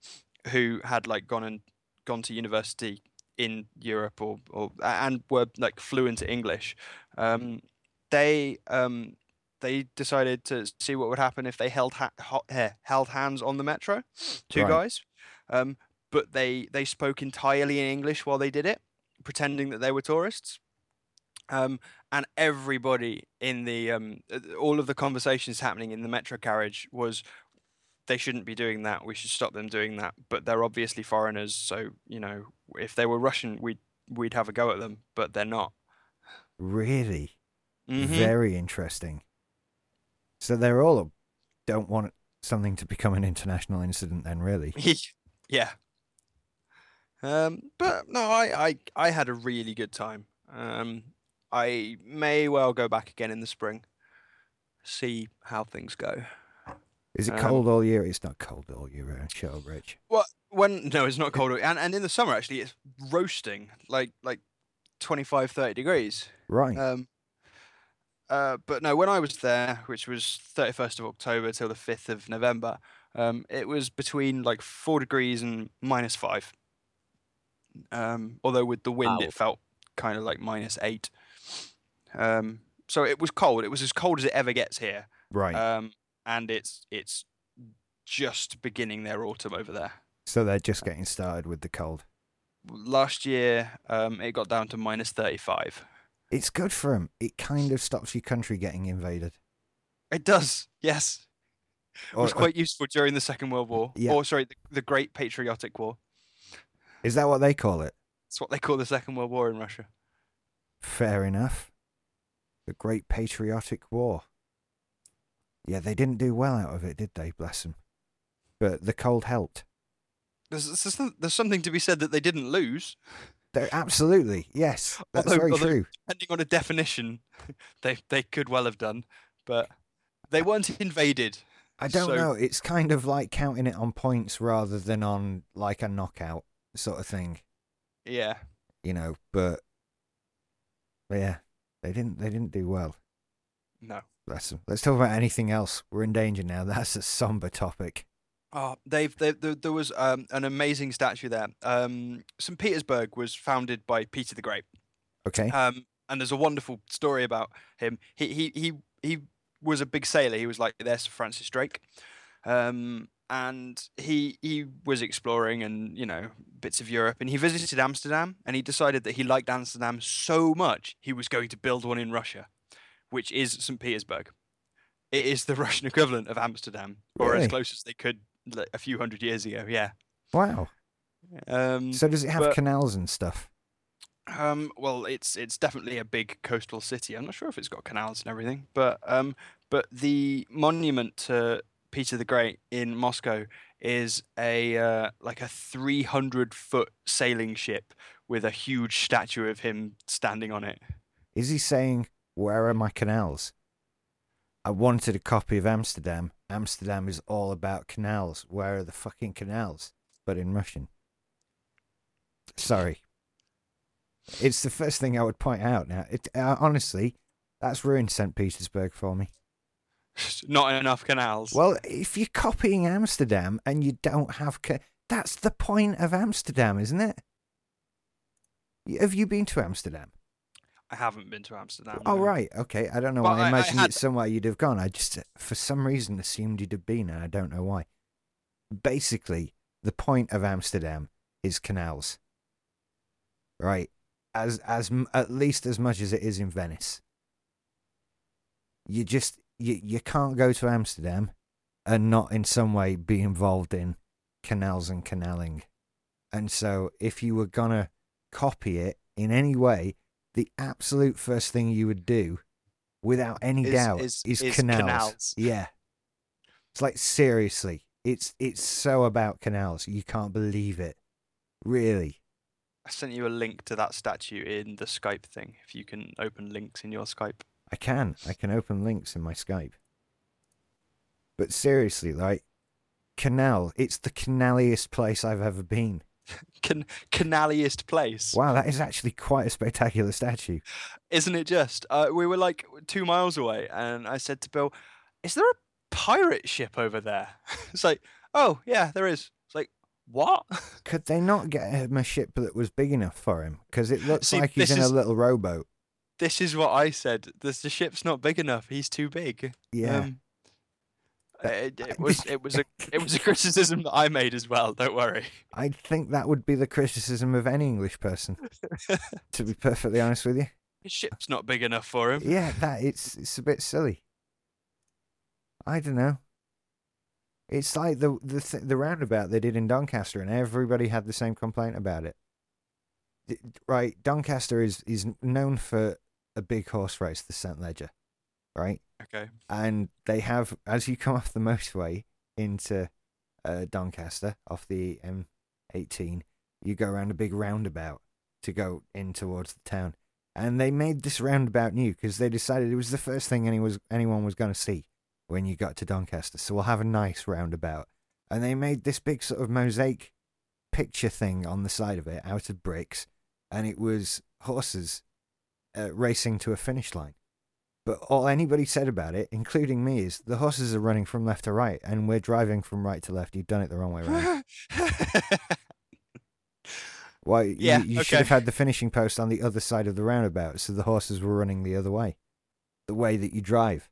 who had like gone and gone to university in Europe or or and were like fluent in English. Um, they um, they decided to see what would happen if they held ha- ho- eh, held hands on the metro. Two Right. guys, um, but they they spoke entirely in English while they did it, pretending that they were tourists. Um, and everybody in the um, all of the conversations happening in the metro carriage was they shouldn't be doing that. We should stop them doing that. But they're obviously foreigners, so you know if they were Russian, we'd we'd have a go at them. But they're not. Really? Mhm. Very interesting. So they're all don't want something to become an international incident then really. yeah. Um, but no, I, I I had a really good time. Um, I may well go back again in the spring. See how things go. Is it Um, cold all year? It's not cold all year round. Shut up, Rich. Well, when no, it's not cold, and and in the summer actually it's roasting, like like 25, 30 degrees. Right. Um, uh, but no, when I was there, which was 31st of October till the 5th of November, um, it was between like four degrees and minus five. Um, although with the wind, Wow. it felt kind of like minus eight. Um, so it was cold. It was as cold as it ever gets here. right. Um, and it's it's just beginning their autumn over there. so they're just getting started with the cold. Last year, um, it got down to minus 35. It's good for them. It kind of stops your country getting invaded. It does, yes. It was or uh, quite useful during the Second World War. Yeah. Or sorry, the, the Great Patriotic War. Is that what they call it? It's what they call the Second World War in Russia. Fair enough. The Great Patriotic War. Yeah, they didn't do well out of it, did they? Bless them. But the cold helped. There's, there's, there's something to be said that they didn't lose. They're absolutely yes. That's Although- very although- true. Depending on a definition, they they could well have done, but they weren't invaded. I don't so- know. It's kind of like counting it on points rather than on like a knockout sort of thing, Yeah. you know. But, but yeah, they didn't. They didn't do well. No. Them. Let's talk about anything else. We're in danger now. That's a somber topic. Oh, they've, they there, there was um, an amazing statue there. Um, St. Petersburg was founded by Peter the Great. Okay. Um, and there's a wonderful story about him. He he he he was a big sailor. He was like their Sir Francis Drake. Um, and he he was exploring and you know bits of Europe and he visited Amsterdam and he decided that he liked Amsterdam so much he was going to build one in Russia, which is St. Petersburg. It is the Russian equivalent of Amsterdam, or Really? as close as they could like, a few hundred years ago. Yeah. wow. Um, So does it have but- canals and stuff? um, well, it's it's definitely a big coastal city. I'm not sure if it's got canals and everything, but um, but the monument to Peter the Great in Moscow is a uh, like a 300 foot sailing ship with a huge statue of him standing on it. Is he saying, "Where are my canals"? I wanted a copy of Amsterdam. Amsterdam is all about canals. Where are the fucking canals? But in Russian. Sorry. It's the first thing I would point out now. It uh, honestly, that's ruined St. Petersburg for me. Not enough canals. Well, if you're copying Amsterdam and you don't have, ca- that's the point of Amsterdam, isn't it? Have you been to Amsterdam? I haven't been to Amsterdam. Oh no. right, okay. I don't know Well, why. I- I I imagined had- it's somewhere you'd have gone. I just, for some reason, assumed you'd have been, and I don't know why. Basically, the point of Amsterdam is canals, right? As as at least as much as it is in Venice. You just you you can't go to Amsterdam and not in some way be involved in canals and canaling. And so, if you were gonna copy it in any way, the absolute first thing you would do, without any Is- doubt, is- is, is canals. canals. Yeah, it's like seriously, it's it's so about canals. You can't believe it, really. I sent you a link to that statue in the Skype thing. If you can open links in your Skype. I can. I can open links in my Skype. But seriously, like, canal, it's the canaliest place I've ever been. Can canaliest place. Wow, that is actually quite a spectacular statue. isn't it just? Uh, we were like two miles away, and I said to Bill, "Is there a pirate ship over there?" it's like, "Oh yeah, there is." It's like, "What?" Could they not get him a ship that was big enough for him? Because it looks See, like he's in is- a little rowboat. this is what I said. This the ship's not big enough. He's too big. Yeah. Um, Uh, it, it was it was a it was a criticism that I made as well. Don't worry. I think that would be the criticism of any English person, to be perfectly honest with you. His ship's not big enough for him. Yeah, that it's it's a bit silly. I don't know. It's like the the th- the roundabout they did in Doncaster, and everybody had the same complaint about it. Right, Doncaster is is known for a big horse race, the St Leger, right? Okay. and they have as you come off the motorway into uh, Doncaster off the M18, you go around a big roundabout to go in towards the town. And they made this roundabout new because they decided it was the first thing any was, anyone was going to see when you got to Doncaster. So we'll have a nice roundabout. And they made this big sort of mosaic picture thing on the side of it out of bricks. And it was horses uh, racing to a finish line. But all anybody said about it, including me, is the horses are running from left to right, and we're driving from right to left. You've done it the wrong way around. Why? you- Yeah, you, should okay. have had the finishing post on the other side of the roundabout, so the horses were running the other way, the way that you drive.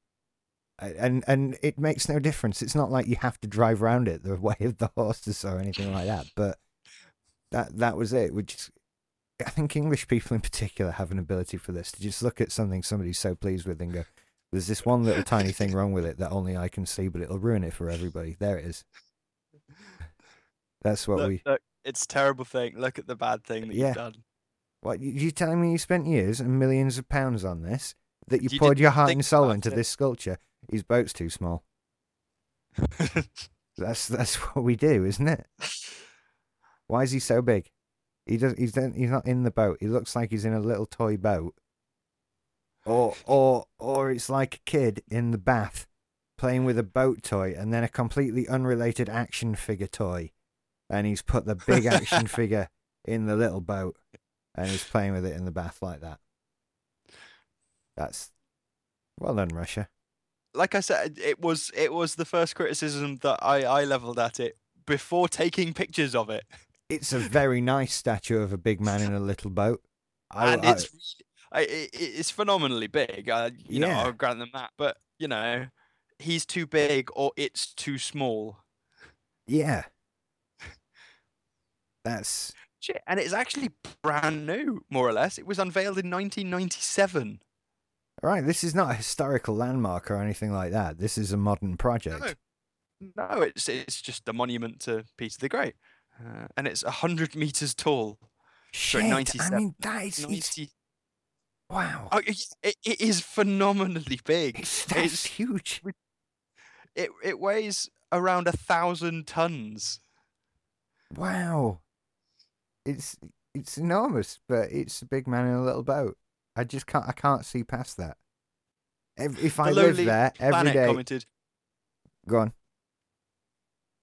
And and it makes no difference. It's not like you have to drive round it the way of the horses or anything like that. But that that was it. Which is, I think English people in particular have an ability for this to just look at something somebody's so pleased with and go, "There's this one little tiny thing wrong with it that only I can see, but it'll ruin it for everybody." There it is. That's what Look, we. look, It's a terrible thing. Look at the bad thing that Yeah. you've done. What you- you telling me you spent years and millions of pounds on this? That you, You poured your heart and soul into it. this sculpture? His boat's too small. That's that's what we do, isn't it? Why is he so big? He does. He's then he's not in the boat. He looks like he's in a little toy boat. Or or or it's like a kid in the bath playing with a boat toy and then a completely unrelated action figure toy, and he's put the big action figure in the little boat and he's playing with it in the bath like that. That's well done, Russia. like I said, it was it was the first criticism that I I leveled at it before taking pictures of it, It's a very nice statue of a big man in a little boat. I, and I- it's I, it's phenomenally big. I, you know, I'll grant them that. But you know, he's too big or it's too small. yeah. That's Shit, and it's actually brand new, more or less. It was unveiled in 1997. all right. This is not a historical landmark or anything like that. This is a modern project. No, no, it's it's just a monument to Peter the Great, uh, and it's hundred meters tall. Shit, I 97. mean that is 90, wow. oh, it, it is phenomenally big. It's, that's It's, huge. it it weighs around a thousand tons. Wow. It's it's enormous, but it's a big man in a little boat. I just can't I can't see past that. If, if I live there every day. Commented. go on.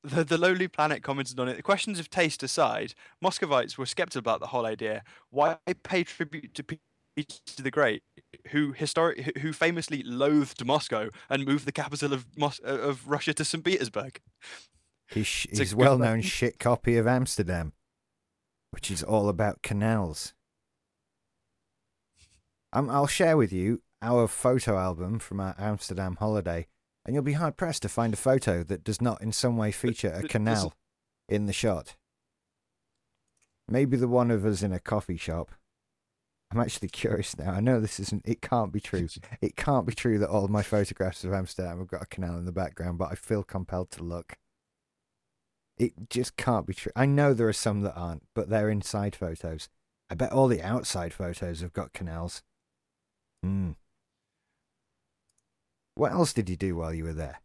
The, the Lonely Planet commented on it. The questions of taste aside, Muscovites were skeptical about the whole idea. Why pay tribute to Peter the Great, who historic, who- famously loathed Moscow and moved the capital of Mos- of Russia to St. Petersburg? His, sh- his well-known shit copy of Amsterdam, which is all about canals. Um, I'll share with you our photo album from our Amsterdam holiday, and you'll be hard pressed to find a photo that does not in some way feature a canal in the shot. Maybe the one of us in a coffee shop. I'm actually curious now. I know this isn't. It can't be true. It can't be true that all my photographs of Amsterdam have got a canal in the background, but I feel compelled to look. It just can't be true. I know there are some that aren't, but they're inside photos. I bet all the outside photos have got canals. Hmm. What else did you do while you were there?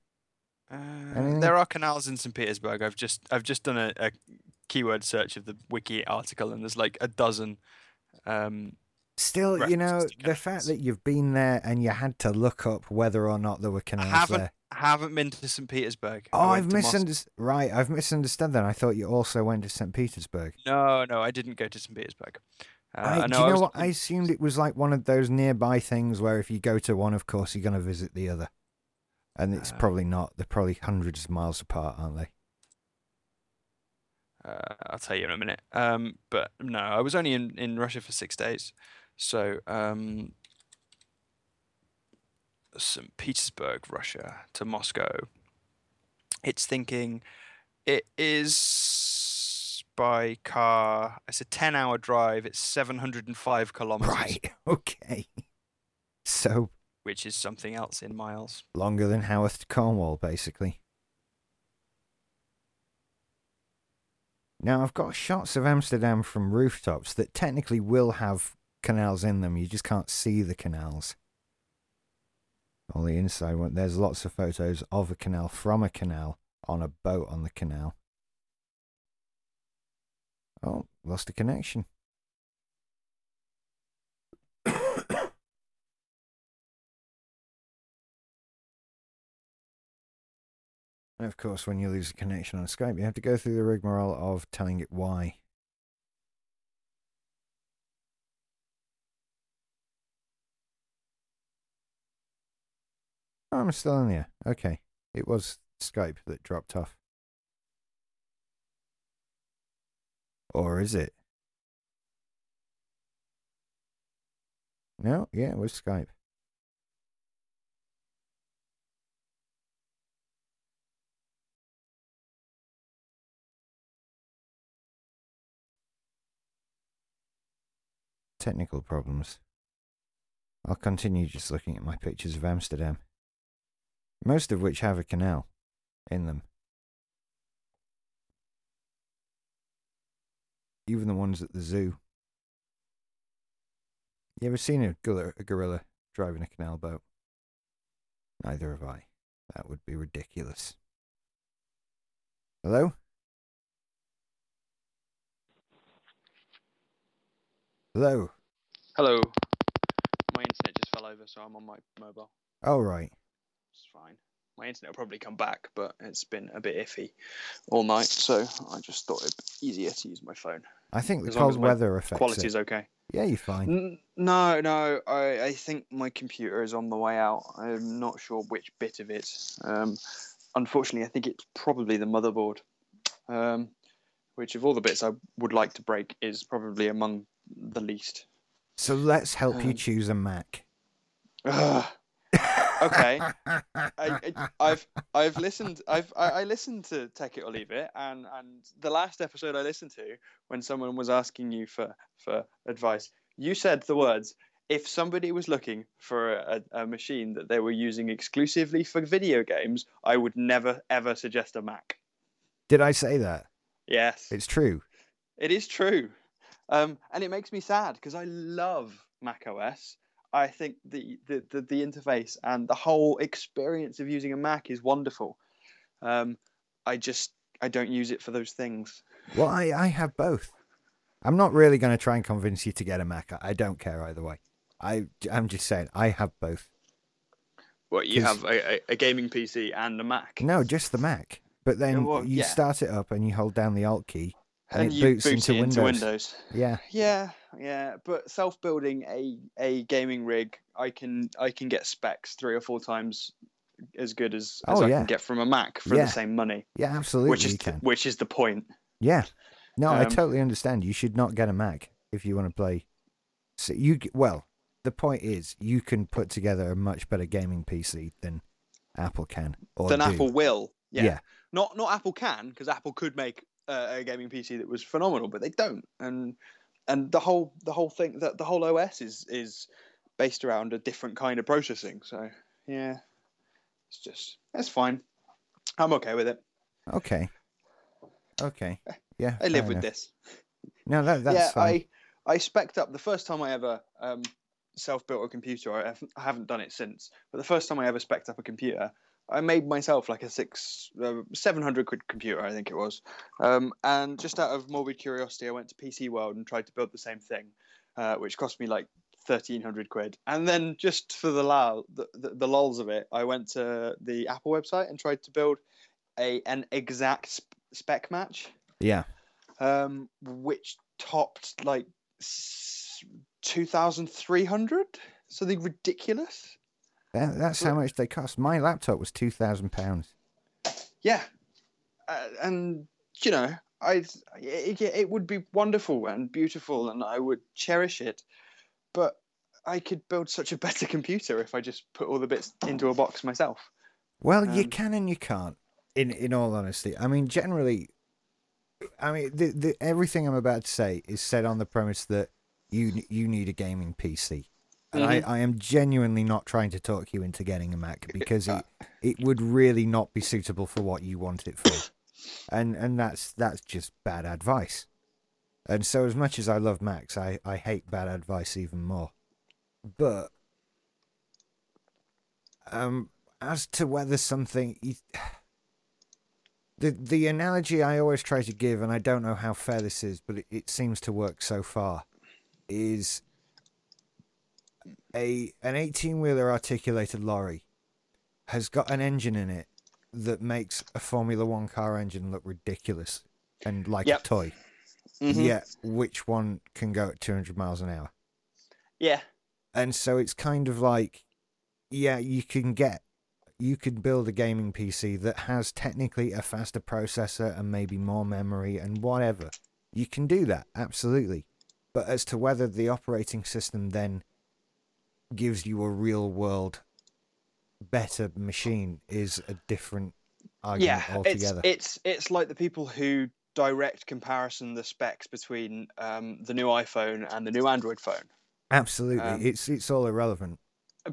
Uh, there are canals in St. Petersburg. I've just I've just done a, a keyword search of the wiki article, and there's like a dozen. Um, Still, you know, the fact that you've been there and you had to look up whether or not there were I canals haven't there. haven't been to St. Petersburg. Oh, I I've went to Mos- misunderstood. Right, I've misunderstood then. I thought you also went to St. Petersburg. No, no, I didn't go to St. Petersburg. Uh, I, I do know you I know was what? I assumed it was like one of those nearby things where if you go to one, of course, you're going to visit the other. And it's Uh, probably not. They're probably hundreds of miles apart, aren't they? Uh, I'll tell you in a minute. Um, but no, I was only in, in Russia for six days. So, um, St. Petersburg, Russia to Moscow. It's thinking it is by car. It's a 10 hour drive. It's 705 kilometers, Right. Okay. So which is something else in miles. longer than Haworth to Cornwall, basically. Now, I've got shots of Amsterdam from rooftops that technically will have canals in them. You just can't see the canals. On the inside there's lots of photos of a canal from a canal on a boat on the canal. Oh, lost the connection. And of course, when you lose a connection on Skype, you have to go through the rigmarole of telling it why. I'm still in here. Okay. It was Skype that dropped off. Or is it? No, yeah, it was Skype. Technical problems. I'll continue just looking at my pictures of Amsterdam. Most of which have a canal in them. Even the ones at the zoo. You ever seen a gorilla, a gorilla driving a canal boat? Neither have I. That would be ridiculous. Hello? Hello? Hello. My internet just fell over, so I'm on my mobile. Oh, right. It's fine. My internet will probably come back, but it's been a bit iffy all night, so I just thought it'd be easier to use my phone. I think the As cold weather affects Quality it. is okay. Yeah, you're fine. N- no, no. I, I think my computer is on the way out. I'm not sure which bit of it. Um, unfortunately, I think it's probably the motherboard, um, which of all the bits I would like to break is probably among the least. So let's help you Um, choose a Mac. Ugh. Okay. I, I, I've I've listened I've I, I listened to Take It or Leave It and and the last episode I listened to when someone was asking you for for advice you said the words if somebody was looking for a, a machine that they were using exclusively for video games I would never ever suggest a Mac Did I say that? yes It's true. it is true um, and it makes me sad because I love Mac OS I think the, the, the, the interface and the whole experience of using a Mac is wonderful. Um, I just I don't use it for those things. Well, I, I have both. I'm not really going to try and convince you to get a Mac. I- I don't care either way. I, I'm just saying, I have both. What you have a, a, a gaming PC and a Mac, No, just the Mac. But then well, you yeah. start it up and you hold down the Alt key and, and it you boots boot into, it Windows. into Windows. Yeah, Yeah, yeah, but self-building a a gaming rig, I can I can get specs three or four times as good as, as Oh, I yeah. can get from a Mac for Yeah. the same money, yeah, absolutely. which is which is the point. Yeah. No, I Um, totally understand. You should not get a Mac if you want to play. So you well, the point is you can put together a much better gaming PC than Apple can or Then do. Apple will. Yeah. Yeah. Not not Apple can because Apple could make uh, a gaming PC that was phenomenal, but they don't. And and the whole the whole thing that the whole OS is is based around a different kind of processing. So yeah, it's just that's fine. I'm okay with it. Okay. Okay. Yeah. I live with this. No, that that's yeah, fine. I I spec'd up the first time I ever um, self-built a computer. I haven't, I haven't done it since, but the first time I ever spec'd up a computer, I made myself like a six uh, seven hundred quid computer, I think it was. Um, and just out of morbid curiosity, I went to PC World and tried to build the same thing, uh, which cost me like thirteen hundred quid. And then just for the lol, the, the, the lols of it, I went to the Apple website and tried to build a an exact sp- spec match Yeah. um, which topped like two thousand three hundred. Something ridiculous. That, that's how much they cost. My laptop was two thousand pounds. Yeah, uh, and you know, I it, it would be wonderful and beautiful, and I would cherish it. But I could build such a better computer if I just put all the bits into a box myself. Well, you Um, can and you can't. In in all honesty, I mean, generally, I mean, the, the everything I'm about to say is said on the premise that you you need a gaming PC, and I, I am genuinely not trying to talk you into getting a Mac because it it would really not be suitable for what you want it for, and and that's that's just bad advice. And so, as much as I love Macs, I I hate bad advice even more. But um, as to whether something the the analogy I always try to give, and I don't know how fair this is, but it, it seems to work so far, is a an eighteen wheeler articulated lorry has got an engine in it that makes a Formula One car engine look ridiculous and like Yep. a toy. Mhm. Yet, which one can go at two hundred miles an hour? Yeah. and so it's kind of like yeah you can get you could build a gaming pc that has technically a faster processor and maybe more memory and whatever you can do that absolutely but as to whether the operating system then gives you a real world better machine is a different argument yeah, it's altogether. it's it's like the people who direct comparison the specs between um, the new iPhone and the new Android phone. absolutely. Um, it's it's all irrelevant.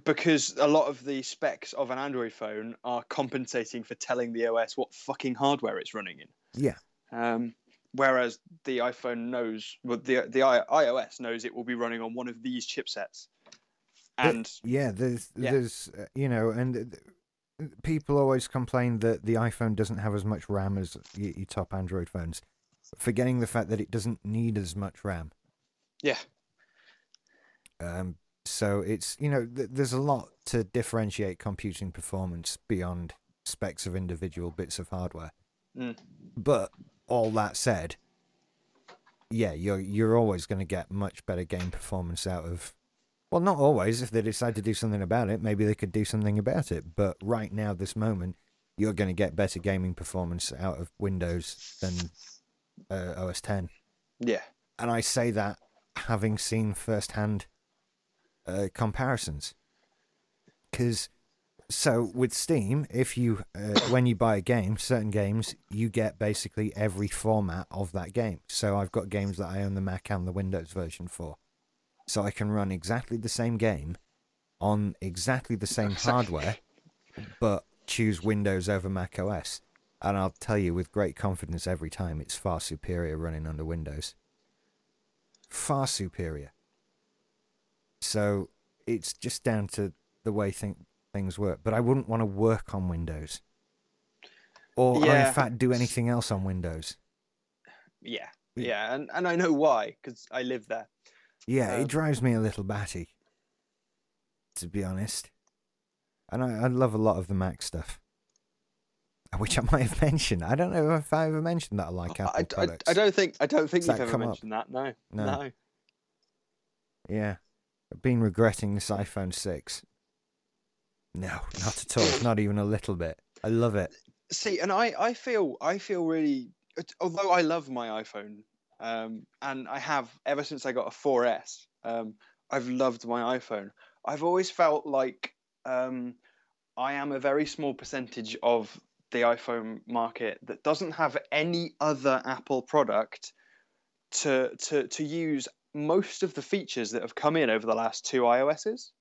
because a lot of the specs of an Android phone are compensating for telling the OS what fucking hardware it's running in. yeah. Um, whereas the iPhone knows, well, the the I- iOS knows it will be running on one of these chipsets, And yeah, there's Yeah. there's uh, you know, and people always complain that the iPhone doesn't have as much RAM as your, your top Android phones, forgetting the fact that it doesn't need as much RAM. yeah, Um, so it's you know th- there's a lot to differentiate computing performance beyond specs of individual bits of hardware. Mm. But all that said, yeah, you're you're always going to get much better game performance out of. Well, not always. If they decide to do something about it, maybe they could do something about it. But right now, this moment, you're going to get better gaming performance out of Windows than uh, OS 10 yeah, and I say that having seen firsthand uh, comparisons. Because so with Steam, if you uh, when you buy a game, certain games you get basically every format of that game. So I've got games that I own the Mac and the Windows version for, so I can run exactly the same game on exactly the same hardware, but choose Windows over Mac OS. And I'll tell you with great confidence every time, it's far superior running under Windows. Far superior. So it's just down to the way think things work. But I wouldn't want to work on Windows. Or, or in fact do anything else on Windows. yeah, Yeah. yeah, and and I know why because I live there. Yeah, Um, it drives me a little batty. To be honest. And I, I love a lot of the Mac stuff. Which I might have mentioned. I don't know if I ever mentioned that I like Apple I, I, products. I don't think I don't think Does you've ever come up? mentioned that. No, No. no. Yeah. I've been regretting this iPhone 6. No, not at all. Not even a little bit. I love it. See, and I, I feel, I feel really. Although I love my iPhone, um, and I have ever since I got a 4S, um, I've loved my iPhone. I've always felt like um, I am a very small percentage of the iPhone market that doesn't have any other Apple product to to to use most of the features that have come in over the last two iOSs.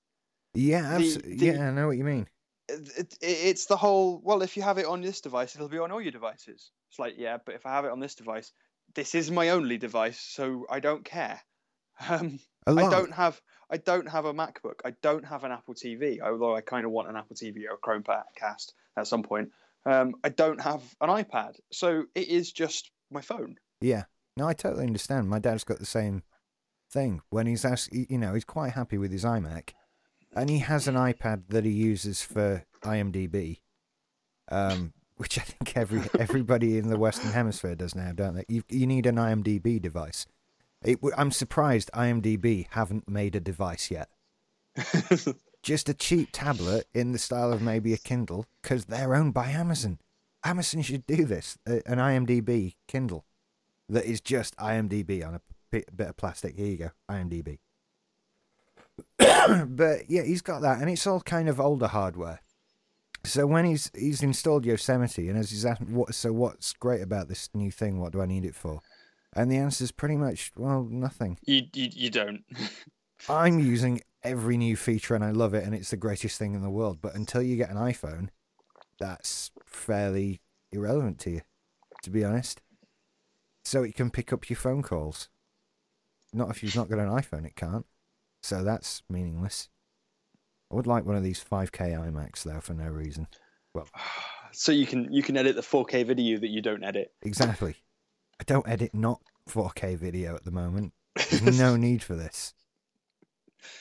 Yeah, The- the- yeah, I know what you mean. it, it, it's the whole well if you have it on this device it'll be on all your devices it's like yeah but if i have it on this device this is my only device so i don't care um, i don't have i don't have a macbook i don't have an apple tv although i kind of want an apple tv or a chromecast at some point um, i don't have an ipad so it is just my phone Yeah. No, I totally understand. My dad's got the same thing. When he's asked, you know, he's quite happy with his iMac, and he has an iPad that he uses for IMDb, um, which I think every everybody in the Western Hemisphere does now, don't they? You you need an IMDb device. It, I'm surprised IMDb haven't made a device yet. Just a cheap tablet in the style of maybe a Kindle, because they're owned by Amazon. Amazon should do this. uh, An IMDb Kindle that is just IMDb on a bit, bit of plastic. Here you go, IMDb. but yeah, he's got that, and it's all kind of older hardware. So when he's he's installed Yosemite, and as he's asked, what so what's great about this new thing? What do I need it for? And the answer is pretty much well, nothing. you, you you don't I'm using every new feature, and I love it, and it's the greatest thing in the world. But until you get an iPhone, that's fairly irrelevant to you, to be honest. So it can pick up your phone calls. Not if you've not got an iPhone, it can't. So that's meaningless. I would like one of these 5K iMacs though, for no reason. Well, so you can you can edit the 4k video that you don't edit Exactly. I don't edit not 4K video at the moment. There's no need for this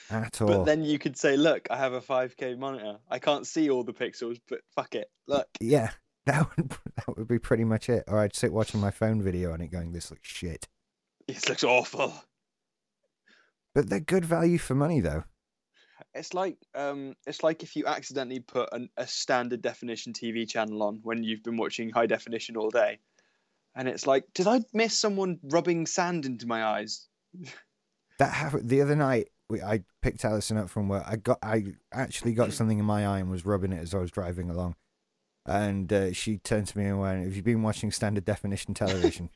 at all. But then you could say, look, I have a 5K monitor. I can't see all the pixels, but fuck it. Look. Yeah, that would that would be pretty much it. Or I'd sit watching my phone video on it, going, "This looks shit." This looks awful. But they're good value for money, though. It's like um, it's like if you accidentally put an, a standard definition TV channel on when you've been watching high definition all day, and it's like, did I miss someone rubbing sand into my eyes? That happened the other night. We, I picked Alison up from work. I got I actually got something in my eye and was rubbing it as I was driving along. And uh, she turned to me and went, "Have you been watching standard definition television?"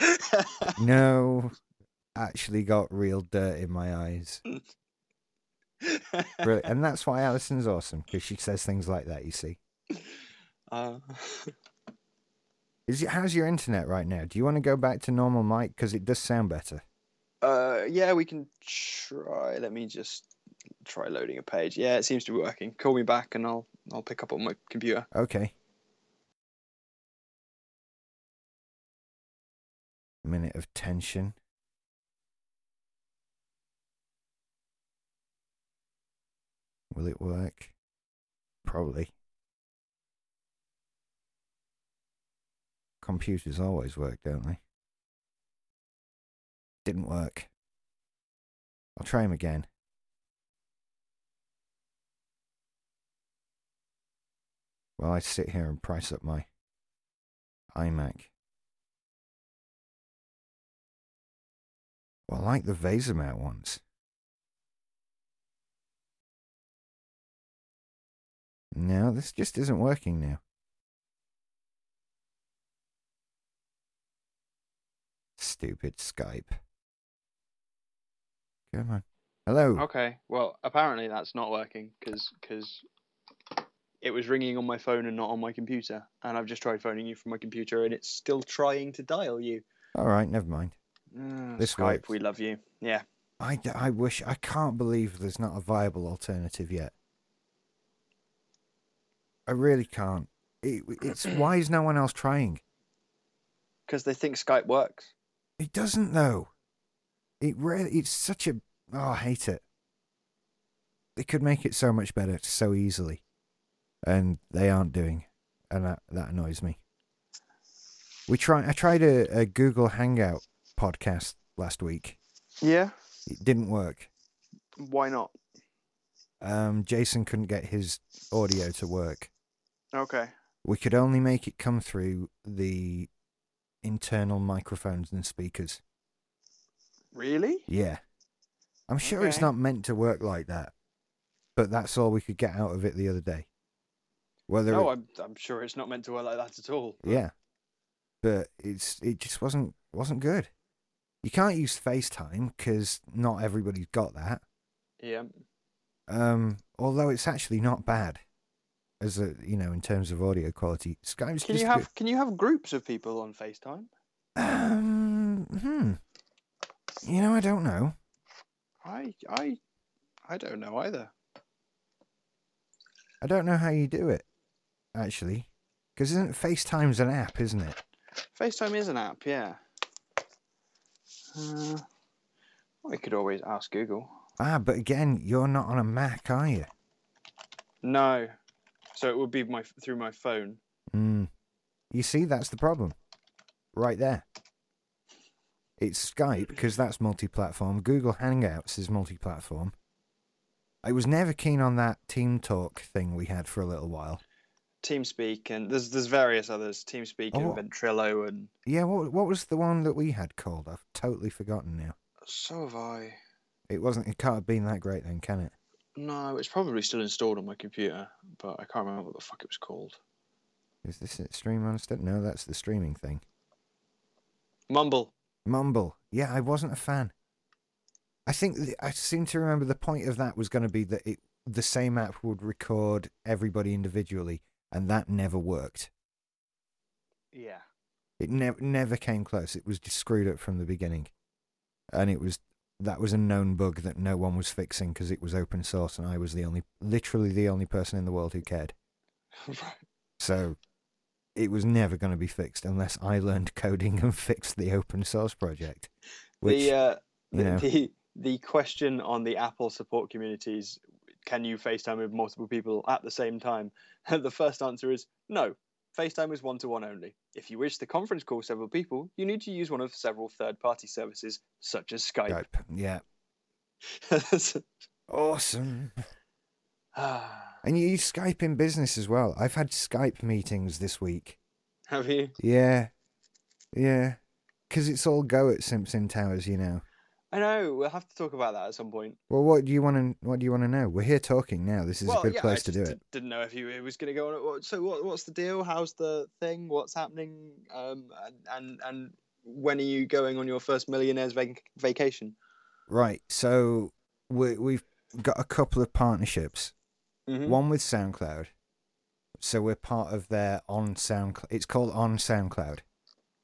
no, actually got real dirt in my eyes. And that's why Alison's awesome because she says things like that. You see. uh, Is it, how's your internet right now? Do you want to go back to normal mic because it does sound better? Uh, yeah, we can try. Let me just try loading a page. Yeah, it seems to be working. Call me back and I'll I'll pick up on my computer. Okay. Minute of tension. Will it work? Probably. Computers always work, don't they? Didn't work. I'll try him again. While I sit here and price up my iMac. Well, I like the Vasermat ones. No, this just isn't working now. Stupid Skype. Come on. Hello. Okay. Well, apparently that's not working because because it was ringing on my phone and not on my computer, and I've just tried phoning you from my computer, and it's still trying to dial you. All right, never mind. Uh, This Skype, works. we love you. Yeah. I, I wish, I can't believe there's not a viable alternative yet. I really can't. It, it's why is no one else trying? Because they think Skype works. It doesn't though. It really, it's such a, oh, I hate it. They could make it so much better so easily, and they aren't doing, and that that annoys me. We try. I tried a, a Google Hangout podcast last week. Yeah. It didn't work. Why not? Um, Jason couldn't get his audio to work. Okay. We could only make it come through the internal microphones and speakers. Really? Yeah. I'm sure it's not meant to work like that. But that's all we could get out of it the other day. Whether No, it- I'm I'm sure it's not meant to work like that at all. but- yeah. But it's it just wasn't wasn't good. You can't use FaceTime cuz not everybody's got that. Yeah. Um although it's actually not bad as a you know in terms of audio quality. Skype's Can you good. have can you have groups of people on FaceTime? Um, hmm. You know, I don't know. I I I don't know either. I don't know how you do it, actually. Because isn't FaceTime's an app, isn't it? FaceTime is an app, yeah. Uh, we could always ask Google. Ah, but again, you're not on a Mac, are you? No. So it would be my through my phone. Hmm. You see, that's the problem. Right there. It's Skype, because that's multi platform. Google Hangouts is multi platform. I was never keen on that Team Talk thing we had for a little while. TeamSpeak and there's there's various others. TeamSpeak Oh. and Ventrilo and Yeah, what, what was the one that we had called? I've totally forgotten now. so have I. It wasn't. It can't have been that great then, can it? No, it's probably still installed on my computer, but I can't remember what the fuck it was called. Is this it? Stream Monster? No, that's the streaming thing. Mumble. Mumble. Yeah, I wasn't a fan. I think th- I seem to remember the point of that was going to be that it the same app would record everybody individually, and that never worked. Yeah. It never never came close. It was just screwed up from the beginning, and it was that was a known bug that no one was fixing because it was open source, and I was the only, literally the only person in the world who cared. right. So it was never going to be fixed unless I learned coding and fixed the open source project. Which the uh, you know. the the question on the Apple support communities: Can you FaceTime with multiple people at the same time? the first answer is no. FaceTime is one to one only. If you wish to conference call several people, you need to use one of several third party services, such as Skype. Skype. Yeah. Awesome. And you use Skype in business as well. I've had Skype meetings this week. Have you? Yeah. Yeah. Because it's all go at Simpson Towers, you know. I know. We'll have to talk about that at some point. Well, what do you want to? What do you want to know? We're here talking now. This is well, a good yeah, place to do it. di- Didn't know if you it was going to go on. what- So what? What's the deal? How's the thing? What's happening? Um, and and, when are you going on your first millionaire's vac- vacation? Right. So we we've got a couple of partnerships. Mhm. One with SoundCloud, So we're part of their on SoundCloud. It's called on SoundCloud.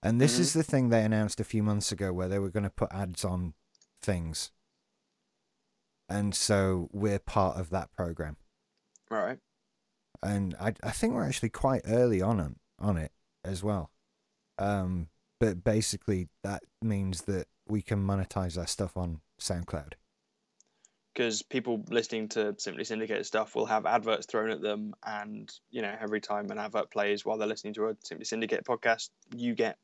And this is the thing they announced a few months ago where they were going to put ads on things. And so we're part of that program. Right. And I I think we're actually quite early on on, on it as well. Um but basically that means that we can monetize our stuff on SoundCloud. Because people listening to Simply Syndicated stuff will have adverts thrown at them, and you know every time an advert plays while they're listening to a Simply Syndicated podcast, you get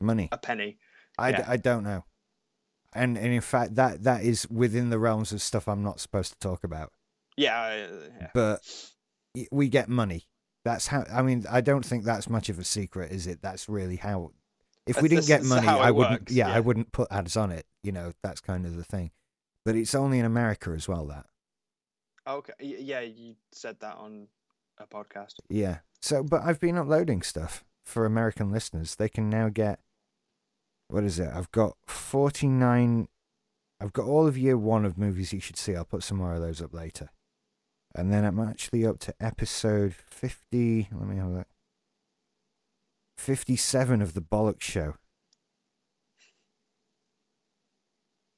Money. a penny. I, d- Yeah. I don't know. And, and in fact, that, that is within the realms of stuff I'm not supposed to talk about. Yeah, uh, yeah. But we get money. That's how. I mean, I don't think that's much of a secret, is it? That's really how. If we didn't get money, I wouldn't. yeah, yeah. I wouldn't put ads on it. You know, that's kind of the thing. But it's only in America as well. That. Okay. Yeah, you said that on a podcast. Yeah. So, but I've been uploading stuff for American listeners. They can now get. What is it? I've got 49. I've got all of year one of movies you should see. I'll put some more of those up later. And then I'm actually up to episode 50. Let me have that. 57 of The Bollocks Show.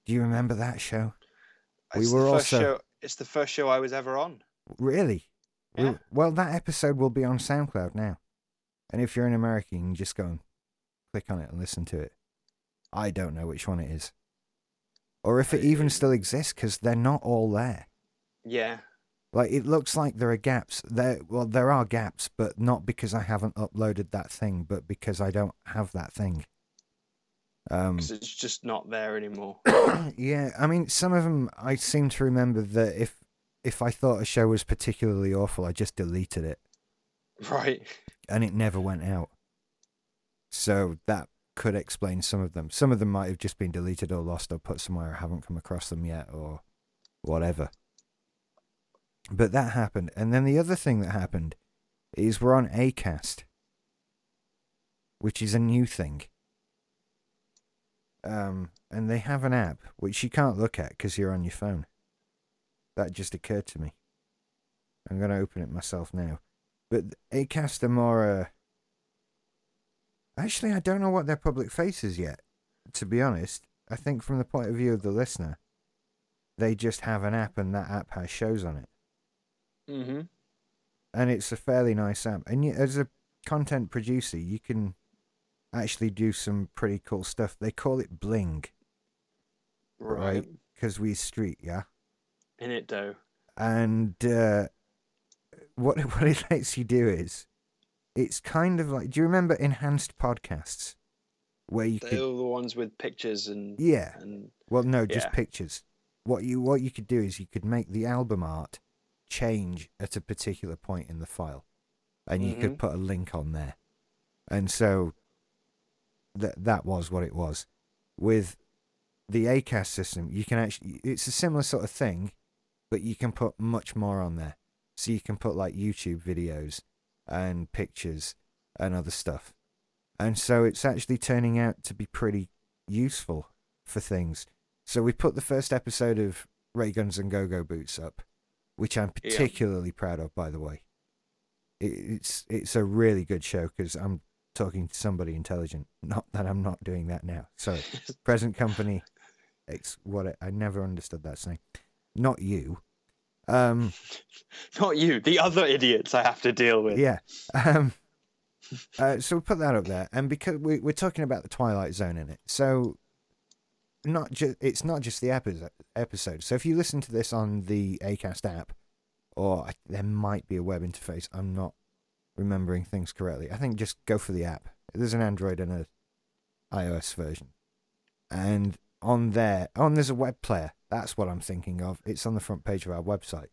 Do you remember that show? We were also- show. It's the first show I was ever on. Really? We- Yeah. Well, that episode will be on SoundCloud now. And if you're in America, you can just go and click on it and listen to it. I don't know which one it is. Or if it even still exists, because they're not all there. Yeah. Like, it looks like there are gaps. There, well, there are gaps, but not because I haven't uploaded that thing, but because I don't have that thing. Um, because it's just not there anymore. yeah, I mean, some of them I seem to remember that if if I thought a show was particularly awful, I just deleted it. right. and it never went out. So that could explain some of them. Some of them might have just been deleted or lost or put somewhere I haven't come across them yet or whatever. But that happened. And then the other thing that happened is we're on Acast, which is a new thing. Um, and they have an app which you can't look at because you're on your phone. That just occurred to me. I'm going to open it myself now. But Acast are more. Uh... Actually, I don't know what their public face is yet. To be honest, I think from the point of view of the listener, they just have an app and that app has shows on it, Mm-hmm. and it's a fairly nice app. And as a content producer, you can actually do some pretty cool stuff. They call it Bling Right. Right. because we street, yeah. In it though. and uh, what what it lets you do is it's kind of like do you remember enhanced podcasts? Where you They're could the ones with pictures and yeah. and well no just Yeah. pictures. What you what you could do is you could make the album art change at a particular point in the file and you could Mhm. put a link on there. And so that that was what it was. With the acast system you can actually it's a similar sort of thing but you can put much more on there. So you can put like youtube videos and pictures and other stuff and so it's actually turning out to be pretty useful for things so we put the first episode of ray guns and go-go boots up which i'm Yeah. particularly proud of by the way it's it's a really good show because i'm talking to somebody intelligent not that i'm not doing that now sorry present company it's what I, I never understood that saying. Not you. Um, not you, the other idiots I have to deal with. yeah. Um, uh, so we put that up there, and because we, we're talking about the Twilight Zone in it, so not just it's not just the episode. Episode. So if you listen to this on the Acast app, or I, there might be a web interface, I'm not remembering things correctly. I think just go for the app. There's an Android and a iOS version, and on there, oh, there's a web player. That's what I'm thinking of. It's on the front page of our website.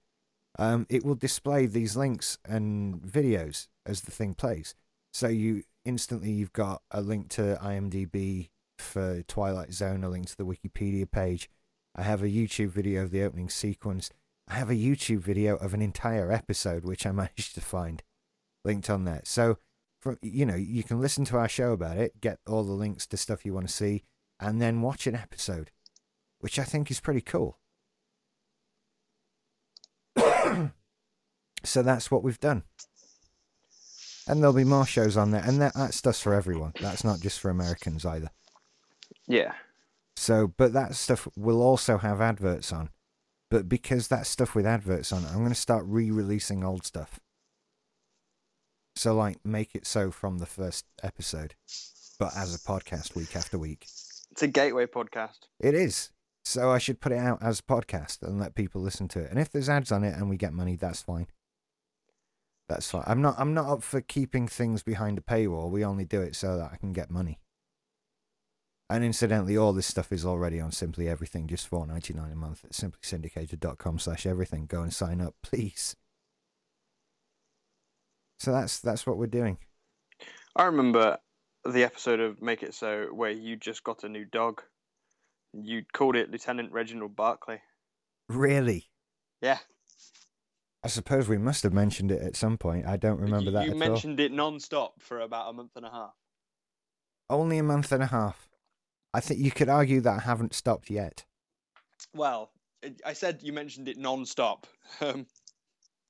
Um, it will display these links and videos as the thing plays. So you instantly you've got a link to IMDb for Twilight Zone, a link to the Wikipedia page. I have a YouTube video of the opening sequence. I have a YouTube video of an entire episode which I managed to find linked on there. So, you know, you can listen to our show about it, get all the links to stuff you want to see, and then watch an episode, which I think is pretty cool. so that's what we've done. And there'll be more shows on there, and that, that stuff's for everyone. That's not just for Americans either. Yeah. So, but that stuff will also have adverts on. But because that stuff with adverts on, I'm going to start re-releasing old stuff. So, like, make it so from the first episode, but as a podcast week after week. It's a gateway podcast. It is. So I should put it out as a podcast and let people listen to it. And if there's ads on it and we get money, that's fine. That's fine. I'm not. I'm not up for keeping things behind a paywall. We only do it so that I can get money. And incidentally, all this stuff is already on Simply Everything, just four ninety nine a month at simplysyndicated.com slash everything. Go and sign up, please. So that's that's what we're doing. I remember the episode of Make It So where you just got a new dog. You called it Lieutenant Reginald Barclay. Really? Yeah. I suppose we must have mentioned it at some point. I don't remember you, that You mentioned it non-stop for about a month and a half. Only a month and a half. I think you could argue that I haven't stopped yet. Well, I said you mentioned it non-stop. Um,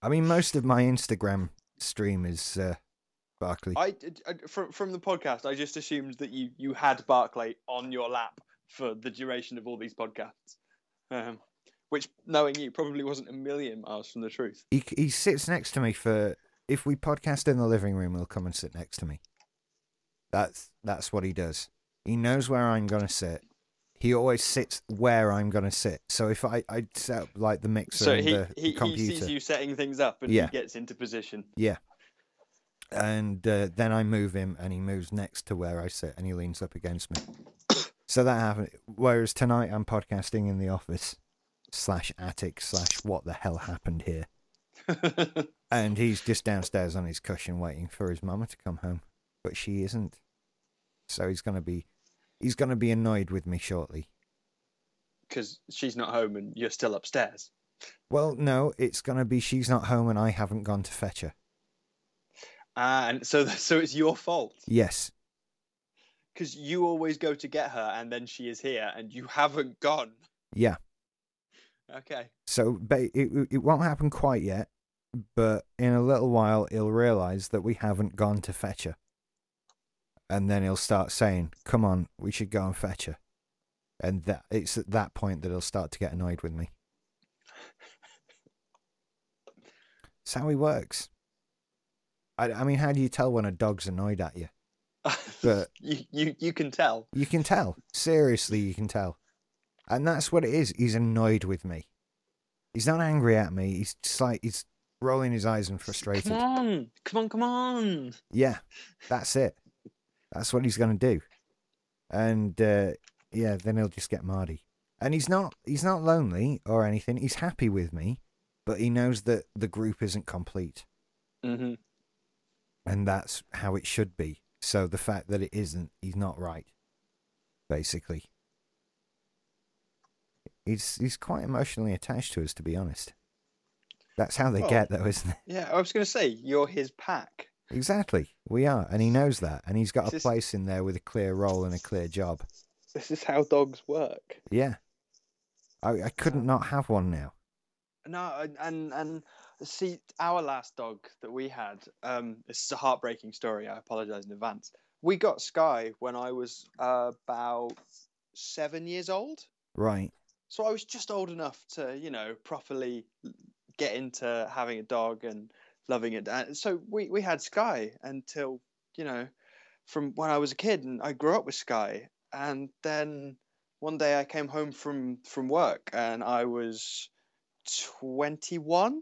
I mean, most of my Instagram stream is uh, Barclay. I, I from from the podcast, I just assumed that you you had Barclay on your lap for the duration of all these podcasts. Um, which, knowing you, probably wasn't a million miles from the truth. He he sits next to me for if we podcast in the living room, he'll come and sit next to me. That's that's what he does. He knows where I'm gonna sit. He always sits where I'm gonna sit. So if I I set up like the mixer So and he, the, the he, he sees you setting things up and Yeah. he gets into position. Yeah. And uh, then I move him, and he moves next to where I sit, and he leans up against me. So that happened. Whereas tonight I'm podcasting in the office slash attic slash what the hell happened here. And he's just downstairs on his cushion waiting for his mama to come home. But she isn't. So he's gonna be he's gonna be annoyed with me shortly. Because she's not home and you're still upstairs. Well, no, it's gonna be she's not home and I haven't gone to fetch her. Ah, and so so it's your fault Yes. Because you always go to get her and then she is here and you haven't gone. Yeah. Okay. So ba- it it won't happen quite yet, but in a little while he'll realise that we haven't gone to fetch her. And then he'll start saying, "Come on, we should go and fetch her." And that it's at that point that he'll start to get annoyed with me. It's how he works. I, I mean, how do you tell when a dog's annoyed at you? But- you, you you can tell. You can tell. Seriously, you can tell. And that's what it is. He's annoyed with me. He's not angry at me. He's just like he's rolling his eyes and frustrated. Come on, come on, come on. Yeah, that's it. That's what he's gonna do. And uh, yeah, then he'll just get Mardy. And he's not he's not lonely or anything. He's happy with me, but he knows that the group isn't complete, hmm and that's how it should be. So the fact that it isn't, he's not right. Basically, he's he's quite emotionally attached to us, to be honest. That's how they Well- get, though, isn't it? Yeah, I was going to say you're his pack. Exactly. We are, and he knows that, and he's got a This is- place in there with a clear role and a clear job. This is how dogs work. Yeah. I I couldn't uh, not have one now. No, and and see, our last dog that we had. Um, this is a heartbreaking story. I apologize in advance. We got Sky when I was uh, about seven years old. Right. So I was just old enough to, you know, properly get into having a dog and loving it. And so we, we had Sky until, you know, from when I was a kid and I grew up with Sky. And then one day I came home from, from work and I was 21.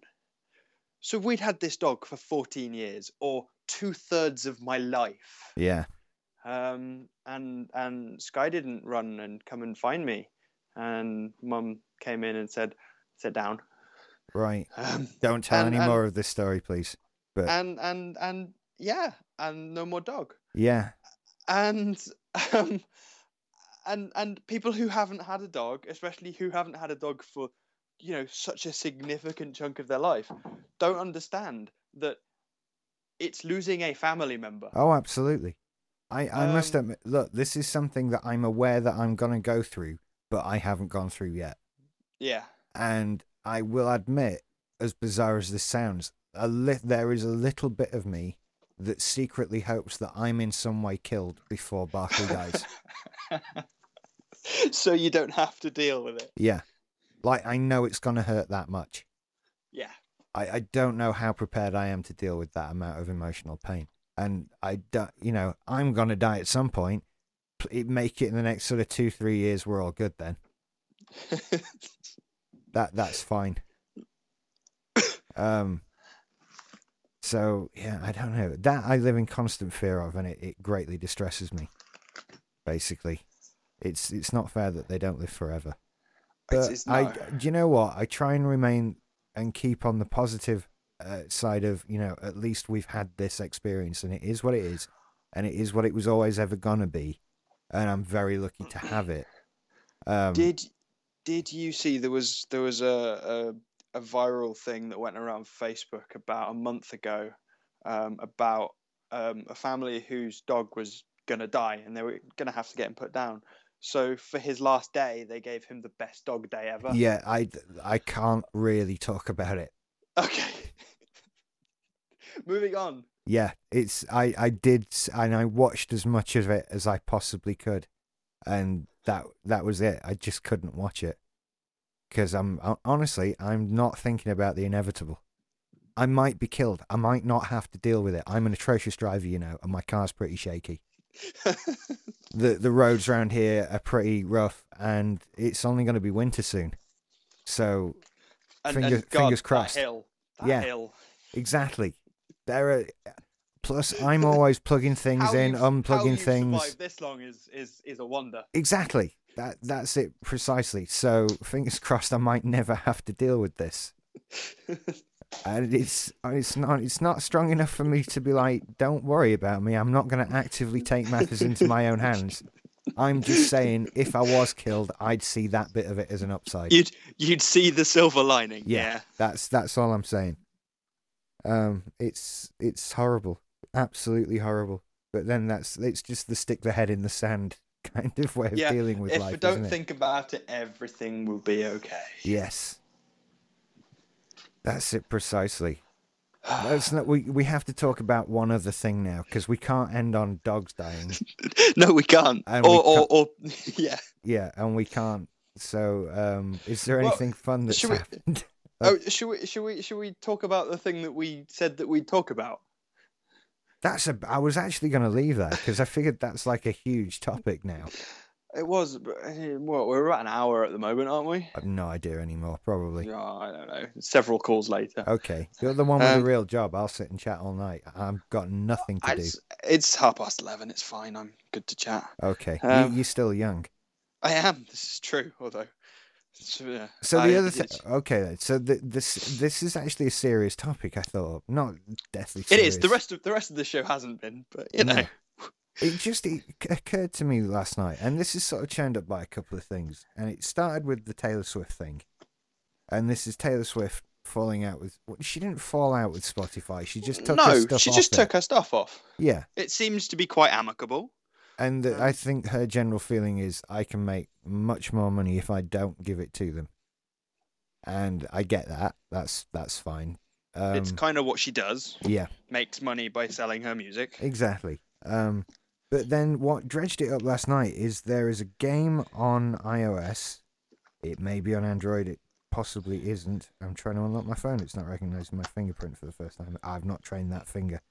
So we'd had this dog for 14 years or two thirds of my life Yeah. um, and and Sky didn't run and come and find me, and Mum came in and said, "Sit down." Right. Um, Don't tell And- any and- more of this story, please. But and and and yeah, and no more dog, yeah. and um, and and people who haven't had a dog, especially who haven't had a dog for you know such a significant chunk of their life, don't understand that it's losing a family member. Oh, absolutely. I, I must Um, admit, look, this is something that I'm aware that I'm going to go through, but I haven't gone through yet. Yeah. And I will admit, as bizarre as this sounds, a li- there is a little bit of me that secretly hopes that I'm in some way killed before Barclay dies. so you don't have to deal with it. yeah. Like, I know it's going to hurt that much. Yeah. I, I don't know how prepared I am to deal with that amount of emotional pain. And I don't, you know, I'm going to die at some point. It make it in the next sort of two, three years. We're all good then. That That's fine. Um, so, yeah, I don't know. That I live in constant fear of, and it, it greatly distresses me, basically. It's it's not fair that they don't live forever. It's- But it's I, not- do you know what? I try and remain and keep on the positive uh, side of, you know, at least we've had this experience and it is what it is. And it is what it was always ever going to be. And I'm very lucky to have it. Um, Did did you see there was there was a, a a viral thing that went around Facebook about a month ago um, about um, a family whose dog was gonna die and they were gonna have to get him put down. So for his last day, they gave him the best dog day ever. yeah, I, I can't really talk about it. Okay. Moving on. Yeah, it's I I did and I watched as much of it as I possibly could, and that that was it. I just couldn't watch it because I'm honestly I'm not thinking about the inevitable. I might be killed. I might not have to deal with it. I'm an atrocious driver, you know, and my car's pretty shaky. the The roads around here are pretty rough, and it's only going to be winter soon. So And, Fingers- and God, fingers that crossed. hill. That Yeah. hill. exactly, there are. Plus, I'm always plugging things in, how unplugging things. this long is is is a wonder. Exactly. That that's it precisely. So fingers crossed I might never have to deal with this. And it's it's not it's not strong enough for me to be like, don't worry about me. I'm not going to actively take matters into my own hands. I'm just saying, if I was killed, I'd see that bit of it as an upside. You'd you'd see the silver lining. Yeah. yeah. That's that's all I'm saying. Um, it's it's horrible, absolutely horrible. But then that's it's just the stick the head in the sand kind of way of Yeah, dealing with if life. we don't think about it, everything will be okay. Yes. That's it precisely. That's not, we we have to talk about one other thing now because we can't end on dogs dying. no, we can't. And we or, or, can't- or, yeah. Yeah, and we can't. So, um, is there Well, anything fun that's should we- happened? Oh, should we, should we, should we talk about the thing that we said that we'd talk about? That's a. I was actually going to leave that because I figured that's like a huge topic now. It was, eh, well, we're about an hour at the moment, aren't we? I have no idea anymore. Probably. Yeah, I don't know. Several calls later. Okay, you're the one with Um, the real job. I'll sit and chat all night. I've got nothing to I do. it's half past eleven. It's fine. I'm good to chat. Okay, um, you, you're still young. I am. This is true. Although, it's, uh, So I- the other thing, okay, so the, this this is actually a serious topic. I thought not deathly. it Serious. is. The rest of the rest of the show hasn't been, but you know. No. It just it occurred to me last night, and this is sort of churned up by a couple of things. And it started with the Taylor Swift thing, and this is Taylor Swift falling out with. She didn't fall out with Spotify. She just took her no, she just it. took her stuff off. Yeah, It seems to be quite amicable. and Um, I think her general feeling is I can make much more money if I don't give it to them, and I get that. That's that's fine. Um, it's kind of what she does. yeah. Makes money by selling her music. Exactly. Um, but then what dredged it up last night is there is a game on iOS. It may be on Android. It possibly isn't. I'm trying to unlock my phone. It's not recognizing my fingerprint for the first time. I've not trained that finger.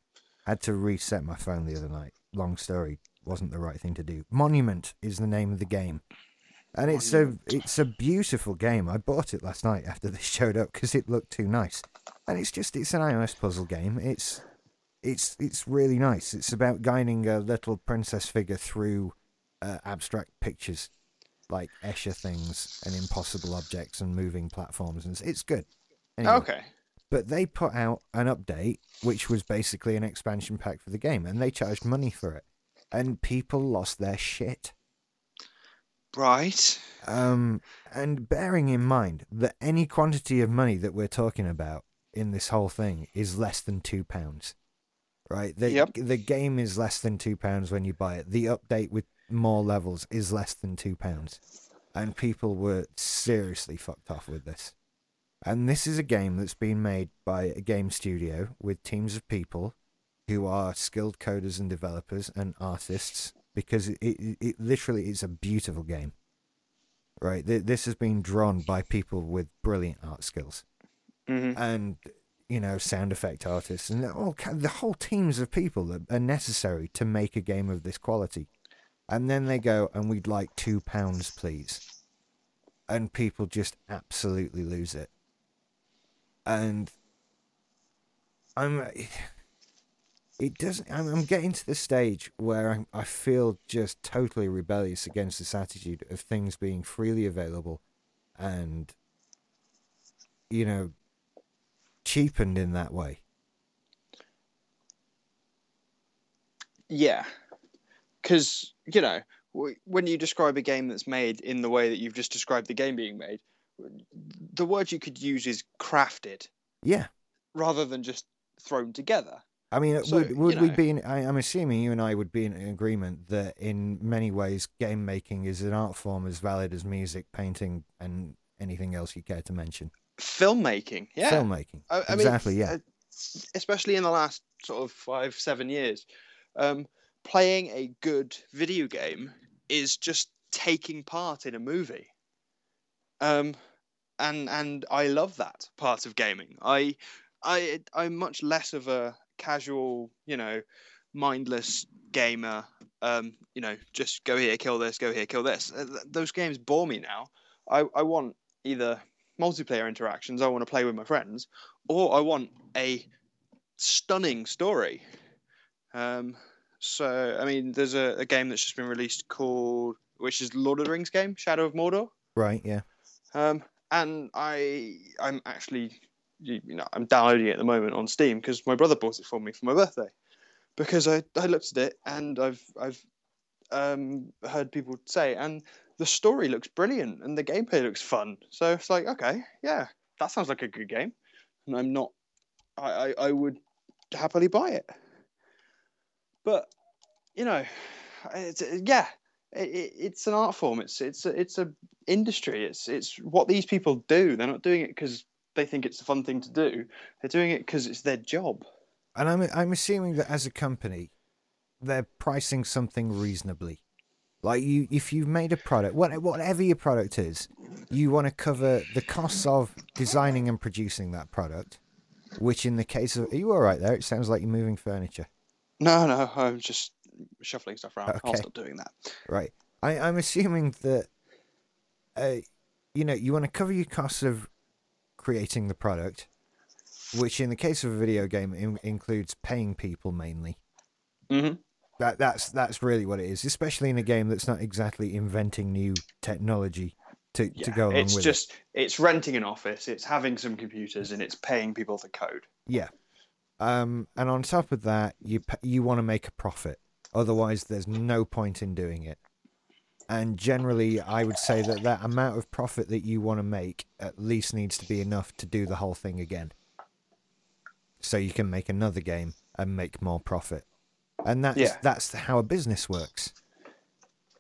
Had to reset my phone the other night. Long story. Wasn't the right thing to do. Monument is the name of the game. And it's a it's a beautiful game. I bought it last night after this showed up because it looked too nice. And it's just it's an iOS puzzle game. It's it's it's really nice. It's about guiding a little princess figure through uh, abstract pictures, like Escher things and impossible objects and moving platforms, and it's- it's good. Anyway, Okay. But they put out an update, which was basically an expansion pack for the game, and they charged money for it, and people lost their shit. Right. Um, and bearing in mind that any quantity of money that we're talking about in this whole thing is less than two pounds, right? The, Yep. the game is less than two pounds when you buy it. The update with more levels is less than two pounds, and people were seriously fucked off with this. And this is a game that's been made by a game studio with teams of people who are skilled coders and developers and artists because it, it, it literally is a beautiful game. Right, this has been drawn by people with brilliant art skills hmm and you know sound effect artists and all the whole teams of people that are necessary to make a game of this quality. And then they go and we'd like two pounds please. And people just absolutely lose it. And i'm it doesn't i'm, getting to the stage where I'm, i feel just totally rebellious against this attitude of things being freely available and you know cheapened in that way. Yeah, because you know when you describe a game that's made in the way that you've just described the game being made, the word you could use is crafted Yeah. rather than just thrown together. I mean, So, would, you would we be in, I, I'm assuming you and I would be in agreement that in many ways game making is an art form as valid as music, painting, and anything else you care to mention. Filmmaking, yeah, Filmmaking. I, I exactly, mean, yeah. uh, especially in the last sort of five, seven years, um, playing a good video game is just taking part in a movie. Um, and and I love that part of gaming. I I I'm much less of a casual, you know, mindless gamer. Um, you know, just go here, kill this, go here, kill this. Uh, th- those games bore me now. I I want either multiplayer interactions. I want to play with my friends, or I want a stunning story. Um, so I mean, there's a, a game that's just been released called, which is Lord of the Rings game, Shadow of Mordor. Right, yeah. Um, and I I'm actually you, know I'm downloading it at the moment on Steam because my brother bought it for me for my birthday. Because I, I looked at it and I've I've um, heard people say and the story looks brilliant and the gameplay looks fun. So it's like okay yeah that sounds like a good game, and I'm not I I, I would happily buy it. But you know, it's, yeah, it, it, it's an art form. It's it's it's a industry. It's it's what these people do. They're not doing it because they think it's a fun thing to do. They're doing it because it's their job. And I'm I'm assuming that as a company, they're pricing something reasonably. Like you, if you've made a product, whatever your product is, you want to cover the costs of designing and producing that product. Which, in the case of, are you all right there? It sounds like you're moving furniture. No, no, I'm just shuffling stuff around. I'll stop doing that. Right. I, I'm assuming that, uh, you know, you want to cover your costs of creating the product, which in the case of a video game in, includes paying people mainly. hmm That that's that's really what it is, especially in a game that's not exactly inventing new technology to, Yeah, to go along it's with just it's renting an office, it's having some computers, and it's paying people to code. Yeah. Um, and on top of that, you you want to make a profit. Otherwise, there's no point in doing it. And generally, I would say that that amount of profit that you want to make at least needs to be enough to do the whole thing again. So you can make another game and make more profit. And that's Yeah. that's how a business works.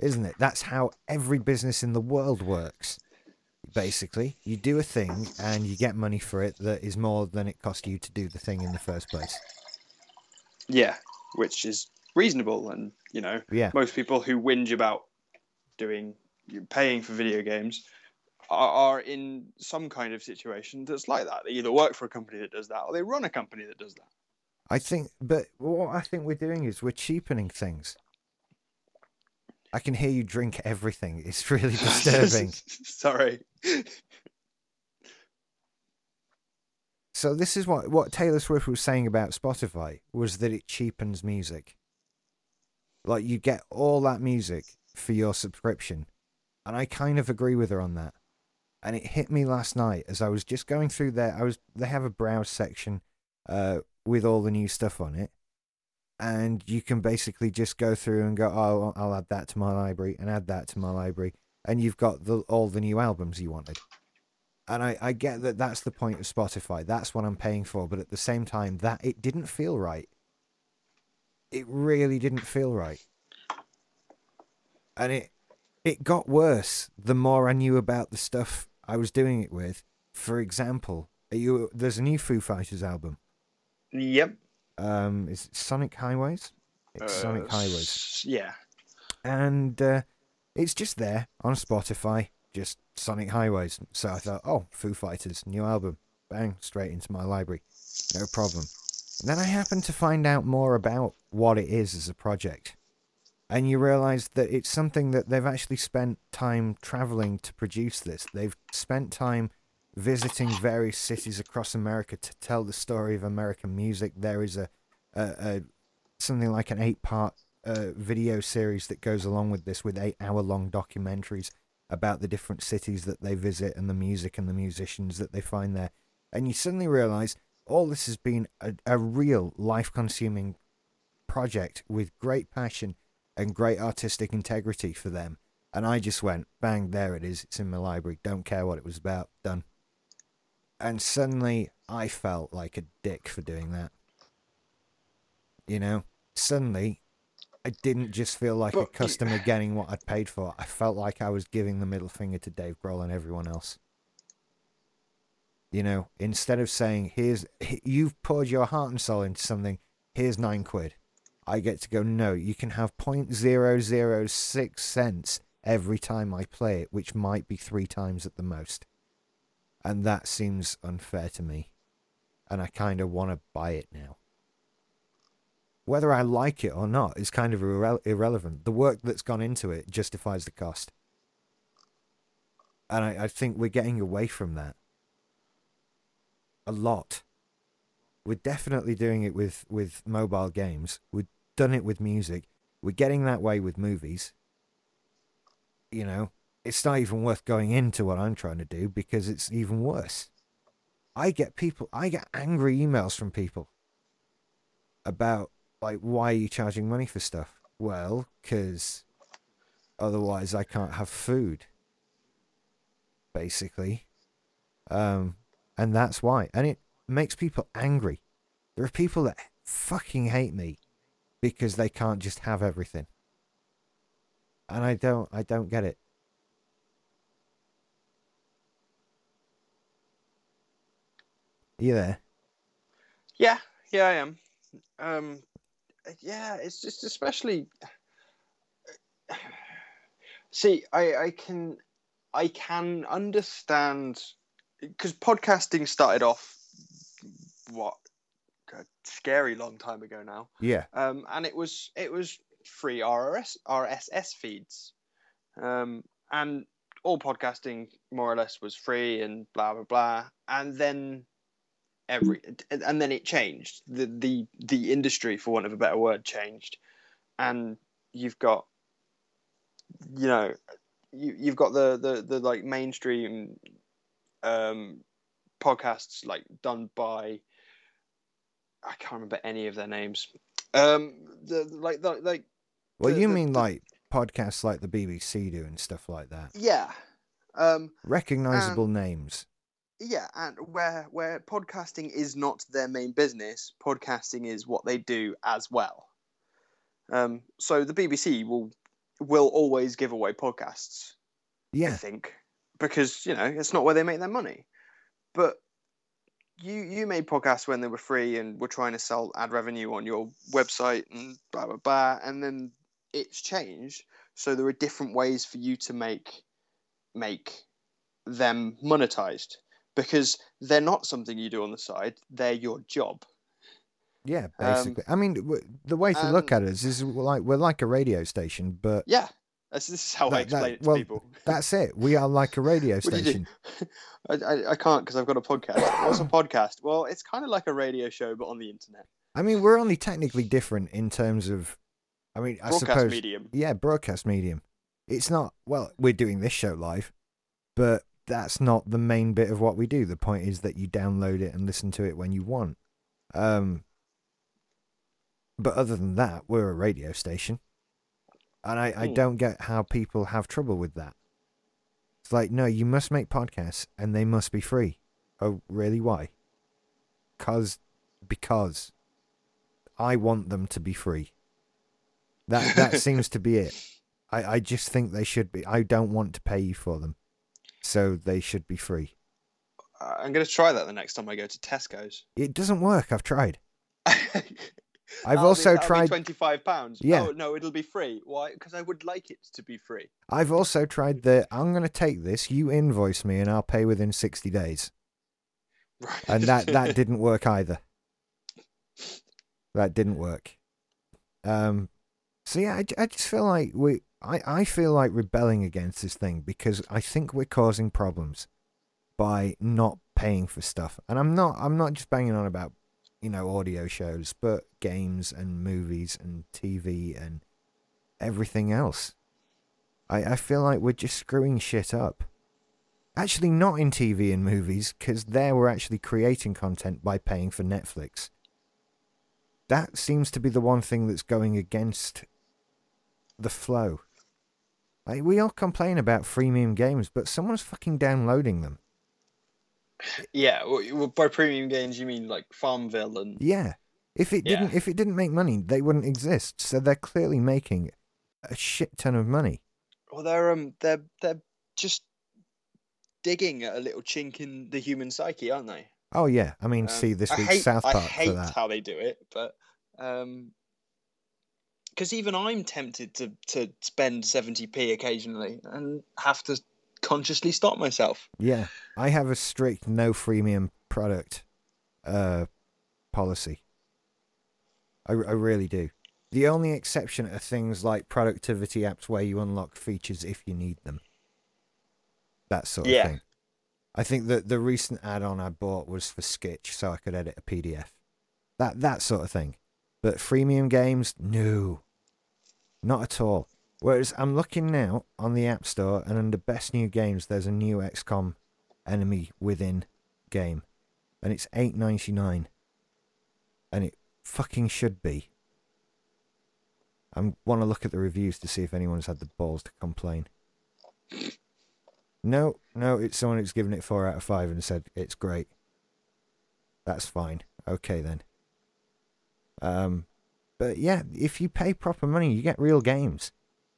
Isn't it? That's how every business in the world works. Basically, you do a thing and you get money for it that is more than it cost you to do the thing in the first place. Yeah, which is reasonable, and you know, Yeah. most people who whinge about doing paying for video games are, are in some kind of situation that's like that. They either work for a company that does that, or they run a company that does that. I think, but what I think we're doing is we're cheapening things. I can hear you drink everything. It's really disturbing. Sorry. so this is what what Taylor Swift was saying about Spotify was that it cheapens music. Like you get all that music for your subscription, and I kind of agree with her on that. And it hit me last night as I was just going through there. I was they have a browse section, uh, with all the new stuff on it, and you can basically just go through and go, oh, I'll add that to my library and add that to my library, and you've got the all the new albums you wanted. And I, I get that that's the point of Spotify. That's what I'm paying for. But at the same time, that it didn't feel right. It really didn't feel right. And it it got worse the more I knew about the stuff I was doing it with. For example, you there's a new Foo Fighters album. Yep. Um, is it Sonic Highways? It's Sonic Uh, Highways. Yeah. and uh, it's just there on Spotify, just Sonic Highways. So I thought, oh, Foo Fighters, new album, bang, straight into my library, no problem. And then I happened to find out more about what it is as a project, and you realise that it's something that they've actually spent time traveling to produce this. They've spent time visiting various cities across America to tell the story of American music. There is a, a, a something like an eight-part uh, video series that goes along with this, with eight-hour-long documentaries about the different cities that they visit and the music and the musicians that they find there. And you suddenly realise all this has been a, a real life-consuming project with great passion and great artistic integrity for them. And I just went, bang, there it is. It's in my library. Don't care what it was about. Done. And suddenly I felt like a dick for doing that. You know, suddenly I didn't just feel like a But you- customer getting what I'd paid for. I felt like I was giving the middle finger to Dave Grohl and everyone else. You know, instead of saying, here's, you've poured your heart and soul into something, here's nine quid. I get to go, no, you can have 0.006 cents every time I play it, which might be three times at the most. And that seems unfair to me. And I kind of want to buy it now. Whether I like it or not is kind of irre- irrelevant. The work that's gone into it justifies the cost. And I, I think we're getting away from that a lot. We're definitely doing it with, with mobile games. We've done it with music. We're getting that way with movies. You know, it's not even worth going into what I'm trying to do because it's even worse. I get people, I get angry emails from people about, like, why are you charging money for stuff? Well, because otherwise I can't have food. Basically. Um, and that's why. And it makes people angry. There are people that fucking hate me because they can't just have everything. And I don't I don't get it. Are you there? Yeah, yeah, I am. Um, yeah, it's just especially. See, I I can I can understand because podcasting started off what a scary long time ago now. Yeah. um, and it was it was free RRS RSS feeds, um, and all podcasting more or less was free and blah blah blah, and then every and then it changed the the the industry for want of a better word changed, and you've got you know you you've got the the the like mainstream um podcasts like done by I can't remember any of their names. Um, the like the like Well, The- you the- mean like podcasts like the BBC do and stuff like that. yeah, um, Recognizable names. Yeah, and where where podcasting is not their main business, podcasting is what they do as well. Um, so the BBC will will always give away podcasts. Yeah, I think because you know it's not where they make their money. But you you made podcasts when they were free and were trying to sell ad revenue on your website and blah blah blah, and then it's changed. So there are different ways for you to make make them monetized because they're not something you do on the side; they're your job. Yeah, Um, basically. I mean, w- the way to look at it is, is like we're like a radio station, but Yeah, that's, this is how I That- that- explain it to well, people. that's it. We are like a radio What do you do? station. I, I, I can't because I've got a podcast. What's a podcast? Well, it's kind of like a radio show, but on the internet. I mean, we're only technically different in terms of, I mean, I Broadcast suppose, medium. yeah, broadcast medium. It's not well, we're doing this show live, but that's not the main bit of what we do. The point is that you download it and listen to it when you want. Um, but other than that, we're a radio station, and I, I Hmm. don't get how people have trouble with that. It's like, no, you must make podcasts and they must be free. Oh, really? Why? Cause, because I want them to be free. That that seems to be it. I, I just think they should be. I don't want to pay you for them, so they should be free. Uh, I'm going to try that the next time I go to Tesco's. It doesn't work. I've tried. I've also tried. twenty-five pounds. Yeah. Oh no, it'll be free. Why? Because I would like it to be free. I've also tried the. I'm going to take this. You invoice me, and I'll pay within sixty days. Right. And that that didn't work either. That didn't work. Um. So yeah, I, I just feel like we. I, I feel like rebelling against this thing because I think we're causing problems by not paying for stuff. And I'm not I'm not just banging on about, you know, audio shows, but games and movies and TV and everything else. I, I feel like we're just screwing shit up. Actually, not in TV and movies, because there we're actually creating content by paying for Netflix. That seems to be the one thing that's going against the flow. Like, we all complain about freemium games, but someone's fucking downloading them. Yeah, well, by premium games you mean like Farmville and Yeah. If it didn't if it didn't make money, they wouldn't exist. So they're clearly making a shit ton of money. well, they're um they're they're just digging at a little chink in the human psyche, aren't they? Oh yeah. I mean, Um, see this I week's hate, South I Park hate for that. how they do it, but um, because even I'm tempted to to spend seventy p occasionally and have to consciously stop myself. Yeah. I have a strict no freemium product uh policy. I, I really do. The only exception are things like productivity apps where you unlock features if you need them. That sort of Yeah. thing. I think that the recent add-on I bought was for Sketch, so I could edit a PDF. That that sort of thing. But freemium games, no, not at all. Whereas I'm looking now on the App Store, and under Best New Games, there's a new XCOM Enemy Within game, and it's eight ninety nine, and it fucking should be. I want to look at the reviews to see if anyone's had the balls to complain. No, no, it's someone who's given it four out of five and said it's great. That's fine. Okay then. Um, but yeah, if you pay proper money, you get real games,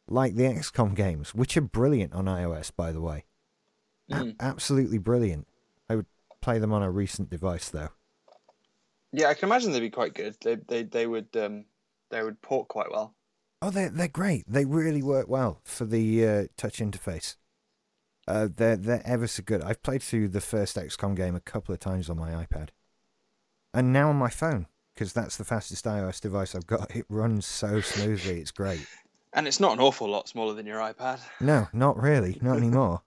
like the XCOM games, which are brilliant on iOS, by the way. A- Mm. absolutely brilliant. I would play them on a recent device though. Yeah, I can imagine they'd be quite good. They they they would um they would port quite well. Oh, they're they're great. They really work well for the uh, touch interface. Uh, they're they're ever so good. I've played through the first XCOM game a couple of times on my iPad, and now on my phone because that's the fastest iOS device I've got. It runs so smoothly. It's great. And it's not an awful lot smaller than your iPad. No, not really, not anymore.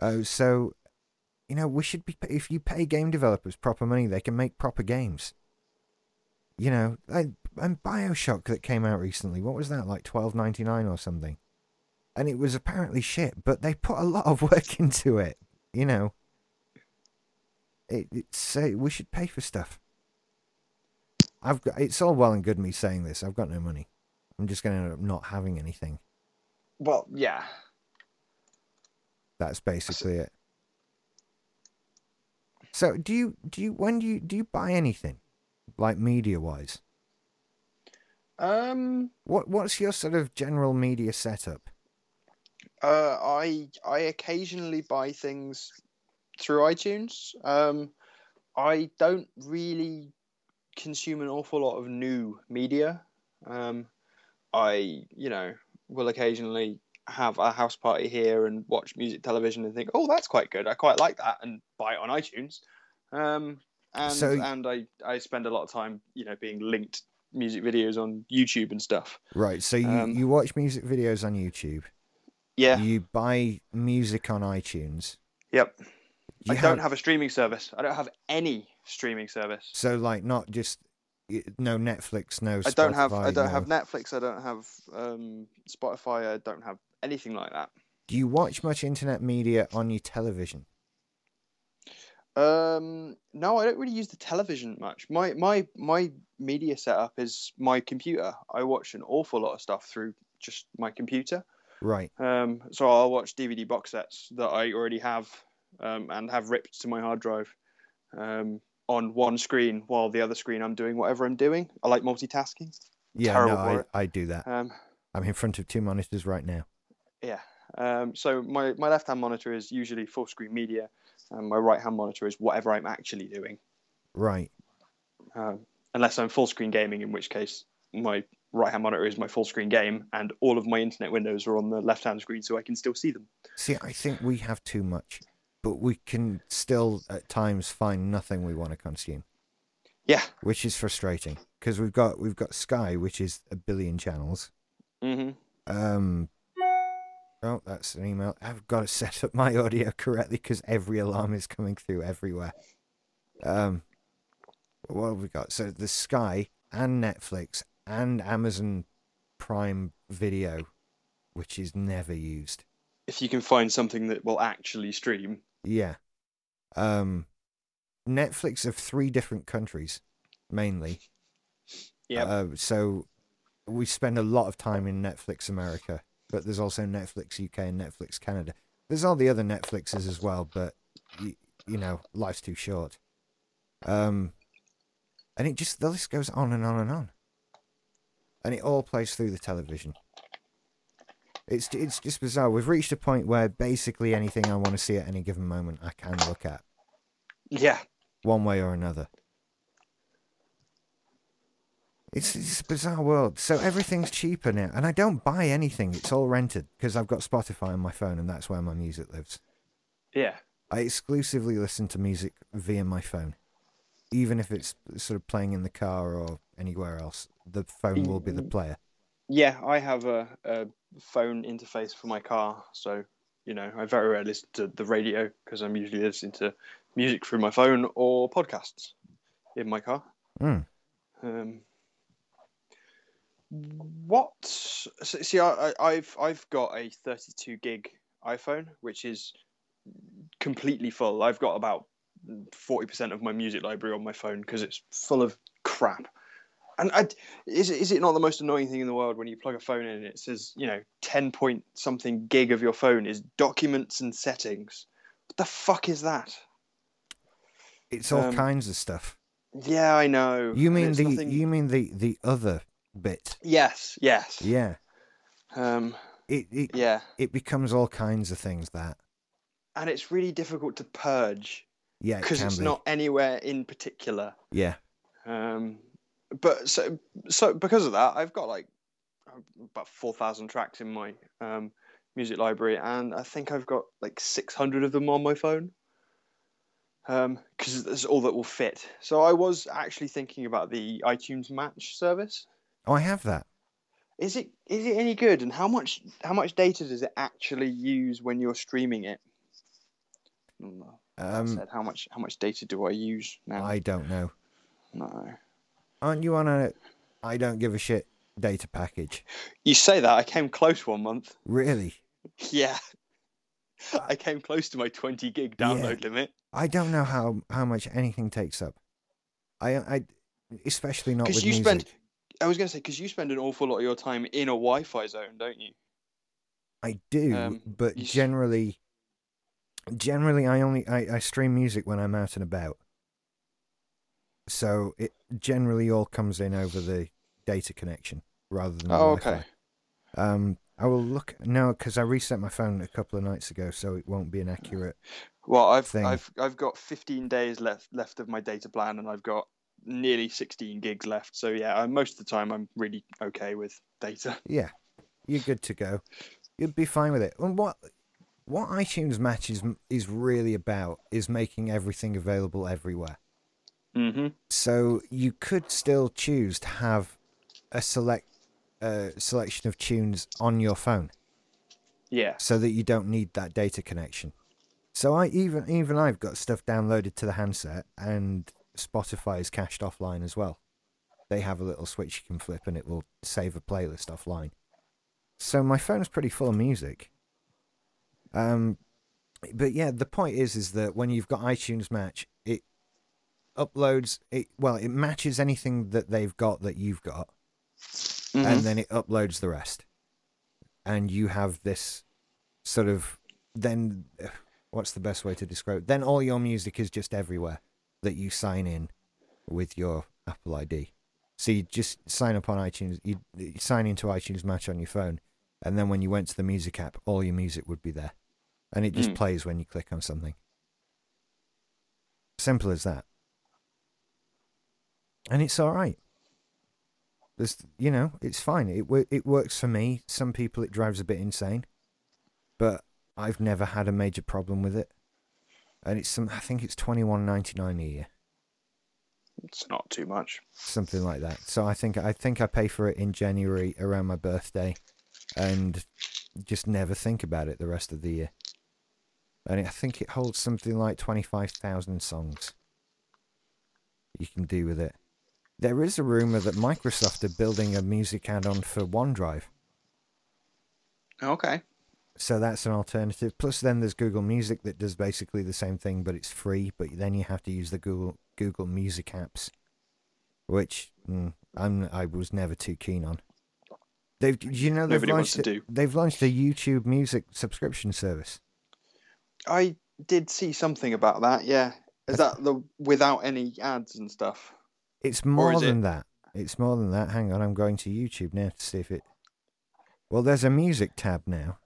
Oh, so you know we should be if you pay game developers proper money, they can make proper games. You know, like, and Bioshock that came out recently. What was that like twelve ninety nine or something? And it was apparently shit, but they put a lot of work into it. You know, it, it's uh, we should pay for stuff. I've got it's all well and good me saying this. I've got no money. I'm just going to end up not having anything. Well, yeah. That's basically it. So do you do you when do you do you buy anything like media wise? Um. What what's your sort of general media setup? Uh, I I occasionally buy things through iTunes. Um, I don't really consume an awful lot of new media. Um, I you know will occasionally have a house party here and watch music television and think, oh, that's quite good. I quite like that, and buy it on iTunes. Um, and So- and I I spend a lot of time you know being linked music videos on YouTube and stuff. Right. So you Um, you watch music videos on YouTube. Yeah. You buy music on iTunes. Yep. You I don't have a streaming service. I don't have any streaming service. so like not just no Netflix, no. I don't have. I don't no- have Netflix. I don't have um, Spotify. I don't have anything like that. Do you watch much internet media on your television? Um, no, I don't really use the television much. My my my media setup is my computer. I watch an awful lot of stuff through just my computer. Right. Um, so I'll watch DVD box sets that I already have um, and have ripped to my hard drive um, on one screen while the other screen I'm doing whatever I'm doing. I like multitasking. Yeah. Terrible no, I. I do that. Um, I'm in front of two monitors right now. Yeah. Um, so my, my left hand monitor is usually full screen media, and my right hand monitor is whatever I'm actually doing. Right. Um, unless I'm full screen gaming, in which case my right hand monitor is my full screen game, and all of my internet windows are on the left hand screen, so I can still see them. See, I think we have too much, but we can still at times find nothing we want to consume, Yeah. which is frustrating because we've got we've got Sky, which is a billion channels. hmm Um, oh, that's an email. I've got to set up my audio correctly because every alarm is coming through everywhere. Um, what have we got? So the Sky and Netflix and Amazon Prime Video, which is never used. If you can find something that will actually stream, Yeah. Um, Netflix of three different countries, mainly. yeah, Uh, so we spend a lot of time in Netflix America, but there's also Netflix UK and Netflix Canada. There's all the other Netflixes as well, but you, you know, life's too short. Um, and it just the list goes on and on and on, and it all plays through the television. It's it's just bizarre. We've reached a point where basically anything I want to see at any given moment, I can look at yeah, one way or another. It's, it's a bizarre world. So everything's cheaper now, and I don't buy anything. It's all rented because I've got Spotify on my phone, and that's where my music lives. yeah. I exclusively listen to music via my phone, even if it's sort of playing in the car or anywhere else. The phone will be the mm. player. Yeah, I have a, a phone interface for my car, so you know I very rarely listen to the radio because I'm usually listening to music through my phone or podcasts in my car. Hmm. Um, what? See, I, I- I've I've got a 32 gig iPhone, which is completely full. I've got about 40% of my music library on my phone because it's full of crap. And I, is it- is it not the most annoying thing in the world when you plug a phone in and it says you know 10 point something gig of your phone is documents and settings? What the fuck is that? It's all Um, kinds of stuff. Yeah, I know. You mean the nothing- you mean the the other bit? Yes, yes. Yeah. Um, It it yeah, it becomes all kinds of things. That and it's really difficult to purge yeah, because can it's be. not anywhere in particular. Yeah. Um, but so so because of that, I've got like about four thousand tracks in my um, music library, and I think I've got like six hundred of them on my phone. Because that's all that will fit. So I was actually thinking about the iTunes Match service. Oh, I have that. Is it is it any good? And how much how much data does it actually use when you're streaming it? Um, said, how much how much data do I use now? I don't know. No. Aren't you on a I don't give a shit data package? You say that I came close one month. Really? Yeah. I came close to my 20 gig download limit I don't know how how much anything takes up. I I especially not with because you music. spend. I was going to say because you spend an awful lot of your time in a Wi-Fi zone, don't you? I do, um, but generally generally I only I, I stream music when I'm out and about. So it generally all comes in over the data connection rather than the Oh, Wi-Fi. okay. Um, I will look now because I reset my phone a couple of nights ago, so it won't be an accurate. Well, I've Thing. I've I've got 15 days left left of my data plan, and I've got nearly 16 gigs left. So yeah, I, most of the time I'm really okay with data. Yeah, you're good to go. You'd be fine with it. And what what iTunes Match is is really about is making everything available everywhere. Mm-hmm. So you could still choose to have a select uh, selection of tunes on your phone, Yeah. so that you don't need that data connection. So I even even I've got stuff downloaded to the handset, and Spotify is cached offline as well. They have a little switch you can flip, and it will save a playlist offline. So my phone is pretty full of music. Um, but yeah, the point is, is that when you've got iTunes Match, uploads it. Well, it matches anything that they've got that you've got, Mhm. and then it uploads the rest. And you have this sort of then. What's the best way to describe it? Then all your music is just everywhere that you sign in with your Apple ID. So you just sign up on iTunes, you, you sign into iTunes Match on your phone, and then when you went to the music app, all your music would be there. And it just Mm. plays when you click on something. Simple as that. And it's all right. There's, you know, it's fine. It it works for me. Some people it drives a bit insane, but I've never had a major problem with it. And it's some, I think it's twenty one ninety nine a year, It's not too much. something like that. So I think I think I pay for it in January around my birthday, and just never think about it the rest of the year. And I think it holds something like twenty five thousand songs. You can do with it. There is a rumor that Microsoft are building a music add-on for OneDrive. Okay. So that's an alternative. Plus, then there's Google Music that does basically the same thing, but it's free. But then you have to use the Google Google Music apps, which mm, I'm I was never too keen on. They've you know they've Nobody launched to a- do. they've launched a YouTube Music subscription service. I did see something about that. Yeah. Is that the without any ads and stuff? It's more than it- that. It's more than that. Hang on, I'm going to YouTube now to see if it. Well, there's a music tab now.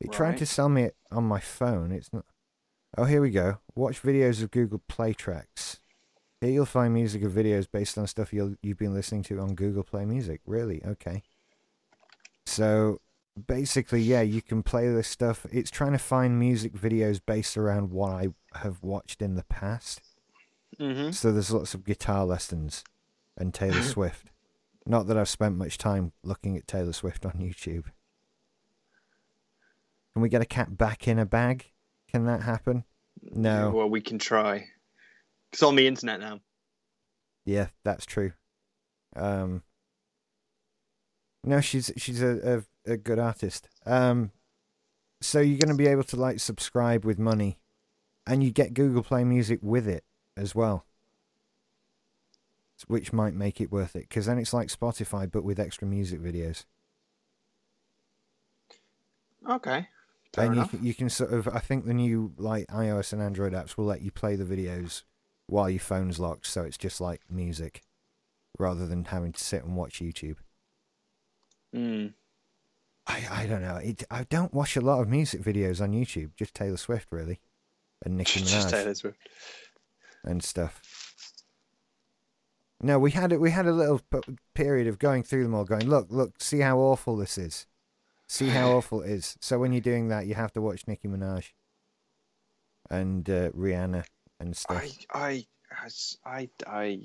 It tried to sell me it on my phone. It's not. Oh, here we go. Watch videos of Google Play tracks. Here you'll find music of videos based on stuff you'll, you've been listening to on Google Play Music. Really? Okay. So basically, yeah, you can play this stuff. It's trying to find music videos based around what I have watched in the past. Mm-hmm. So there's lots of guitar lessons and Taylor Swift. Not that I've spent much time looking at Taylor Swift on YouTube. Can we get a cat back in a bag? Can that happen? No. Well, we can try. It's on the internet now. Yeah, that's true. Um, no, she's she's a, a, a good artist. Um, so you're going to be able to like subscribe with money, and you get Google Play Music with it as well, which might make it worth it. Because then it's like Spotify but with extra music videos, Okay. Fair and you can, you can sort of. I think the new like iOS and Android apps will let you play the videos while your phone's locked, so it's just like music, rather than having to sit and watch YouTube. Mm. I, I don't know. It, I don't watch a lot of music videos on YouTube. Just Taylor Swift, really, and Nicki Minaj. Just Taylor Swift. And stuff. No, we had it. We had a little p- period of going through them all, going, look, look, see how awful this is. See how awful it is. So when you're doing that, you have to watch Nicki Minaj and uh, Rihanna and stuff. I, I, I, I, I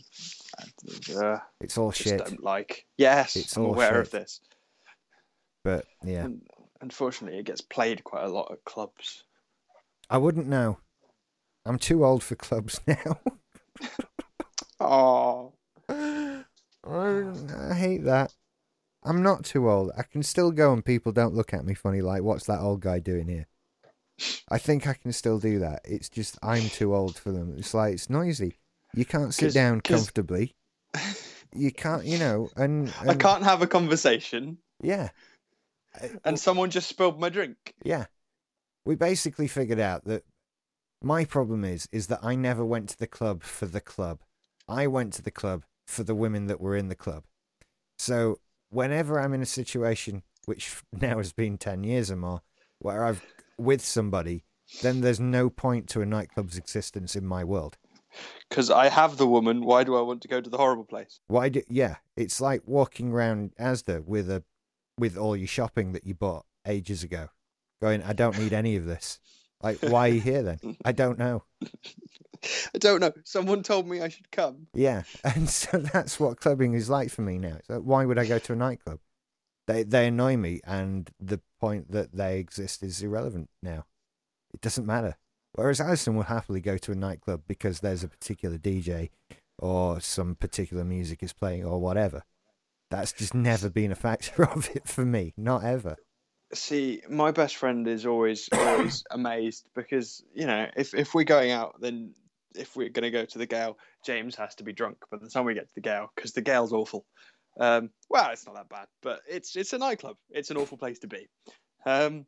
uh, it's all just shit. don't like. Yes, It's I'm all aware of this. But yeah, Un- Unfortunately, it gets played quite a lot at clubs. I wouldn't know. I'm too old for clubs now. Oh, I, I hate that. I'm not too old. I can still go and people don't look at me funny like, what's that old guy doing here? I think I can still do that. It's just I'm too old for them. It's like it's noisy. You can't sit 'Cause- down 'cause- comfortably. You can't, you know, and, I can't have a conversation, Yeah, and someone just spilled my drink. yeah. We basically figured out that my problem is is that I never went to the club for the club. I went to the club for the women that were in the club. So whenever I'm in a situation, which now has been ten years or more, where I've with somebody, then there's no point to a nightclub's existence in my world. Because I have the woman. Why do I want to go to the horrible place? Why do yeah? It's like walking around Asda with a with all your shopping that you bought ages ago, going, I don't need any of this. Like, why are you here then? I don't know. I don't know. Someone told me I should come. Yeah, and so that's what clubbing is like for me now. So why would I go to a nightclub? They they annoy me, and the point that they exist is irrelevant now. It doesn't matter. Whereas Alison will happily go to a nightclub because there's a particular DJ or some particular music is playing or whatever. That's just never been a factor of it for me, not ever. See, my best friend is always always amazed because you know if if we're going out, then if we're going to go to the Gale, James has to be drunk by the time we get to the Gale because the Gale's awful. Um, well, it's not that bad, but it's it's a nightclub. It's an awful place to be. Um,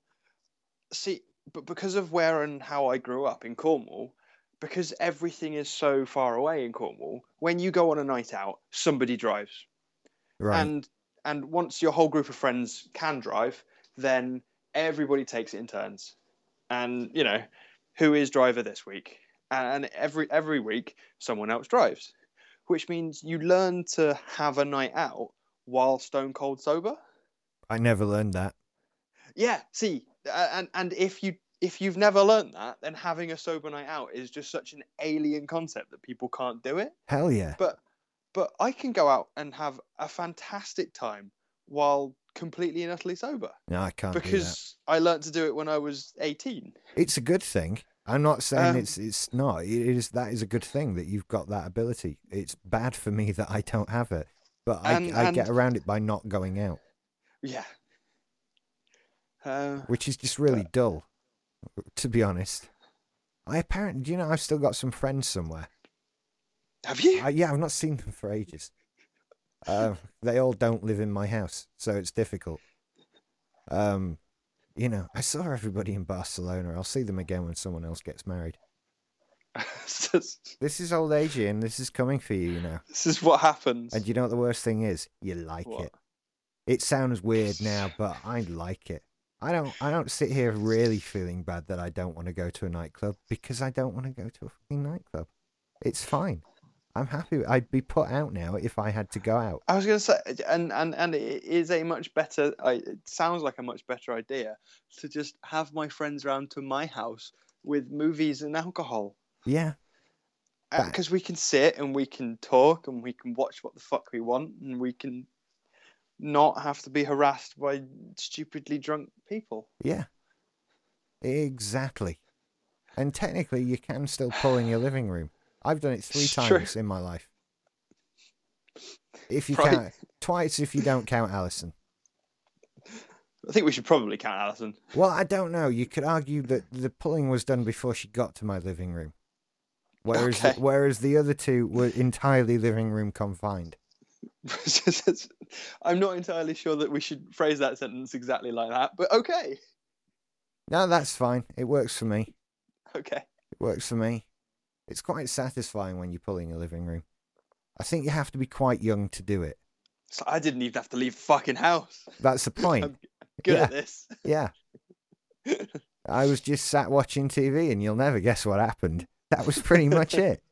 see, but because of where and how I grew up in Cornwall, because everything is so far away in Cornwall, when you go on a night out, somebody drives Right. and and once your whole group of friends can drive then everybody takes it in turns and you know who is driver this week and every every week someone else drives which means you learn to have a night out while stone cold sober. I never learned that. Yeah, see, uh, and and if you if you've never learned that, then having a sober night out is just such an alien concept that people can't do it. Hell yeah. But but I can go out and have a fantastic time while completely and utterly sober No, I can't do that. because I learned to do it when I was 18. It's a good thing. I'm not saying Um, it's it's not. It is that is a good thing that you've got that ability. It's bad for me that I don't have it, but I, And- I get around it by not going out, Yeah. Uh, which is just really dull, to be honest. I apparently, do you know, I've still got some friends somewhere. have you? I, yeah, I've not seen them for ages. Uh, they all don't live in my house, so it's difficult. Um, you know, I saw everybody in Barcelona. I'll see them again when someone else gets married. this is old age, and This is coming for you, you know. This is what happens. And you know what the worst thing is? You like What? it. It sounds weird now, but I like it. I don't. I don't sit here really feeling bad that I don't want to go to a nightclub because I don't want to go to a fucking nightclub. It's fine. I'm happy. I'd be put out now if I had to go out. I was going to say, and and and it is a much better. It sounds like a much better idea to just have my friends round to my house with movies and alcohol, Yeah, uh, because we can sit and we can talk and we can watch what the fuck we want and we can not have to be harassed by stupidly drunk people. yeah, exactly. And technically, you can still pull in your living room. I've done it three It's true. times in my life. If you Right. count twice, if you don't count Alison. I think we should probably count Alison. Well, I don't know. You could argue that the pulling was done before she got to my living room, whereas Okay. whereas the other two were entirely living room confined. I'm not entirely sure that we should phrase that sentence exactly like that, but okay, No, that's fine. It works for me. okay. It works for me. It's quite satisfying when you're pulling a living room. I think you have to be quite young to do it. So I didn't even have to leave the fucking house. That's the point. I'm good Yeah. at this. Yeah. I was just sat watching TV, and you'll never guess what happened. That was pretty much it.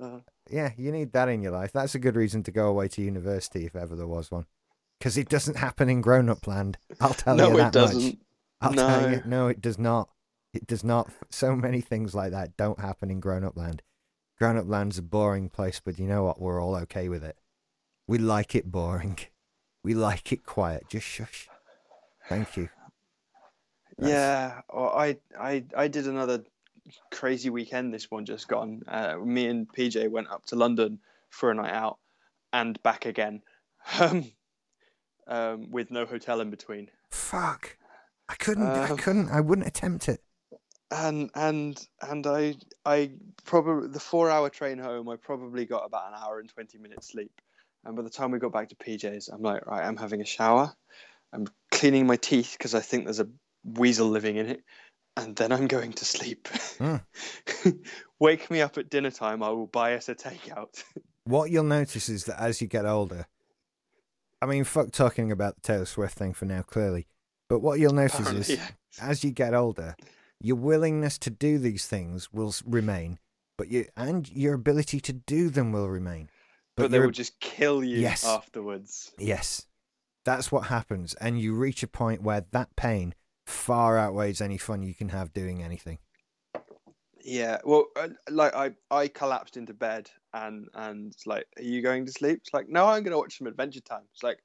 Uh, Yeah, you need that in your life. That's a good reason to go away to university if ever there was one. Because it doesn't happen in grown up land. I'll tell no, you it that much. I'll tell you. No. No, it does not. It does not. So many things like that don't happen in grown up land. Grown up land's a boring place, but you know what? We're all okay with it. We like it boring. We like it quiet. Just shush. Thank you. That's- Yeah, I, I, I did another crazy weekend. This one just gone. Uh, me and PJ went up to London for a night out and back again, um, um, with no hotel in between. Fuck. I couldn't. I Um, couldn't. I wouldn't attempt it. And and and I, I probably the four-hour train home. I probably got about an hour and twenty minutes sleep. And by the time we got back to PJ's, I'm like, right, I'm having a shower. I'm cleaning my teeth because I think there's a weasel living in it, and then I'm going to sleep. Mm. Wake me up at dinner time. I will buy us a takeout. What you'll notice is that as you get older, I mean, fuck talking about the Taylor Swift thing for now, clearly. But what you'll notice is, yeah. as you get older, your willingness to do these things will remain, but you and your ability to do them will remain. but, they your will just kill you Yes. afterwards. Yes. That's what happens. And you reach a point where that pain far outweighs any fun you can have doing anything. Yeah, well, uh, like I, I collapsed into bed and and it's like, are you going to sleep? It's like, no, I'm going to watch some Adventure Time. It's like,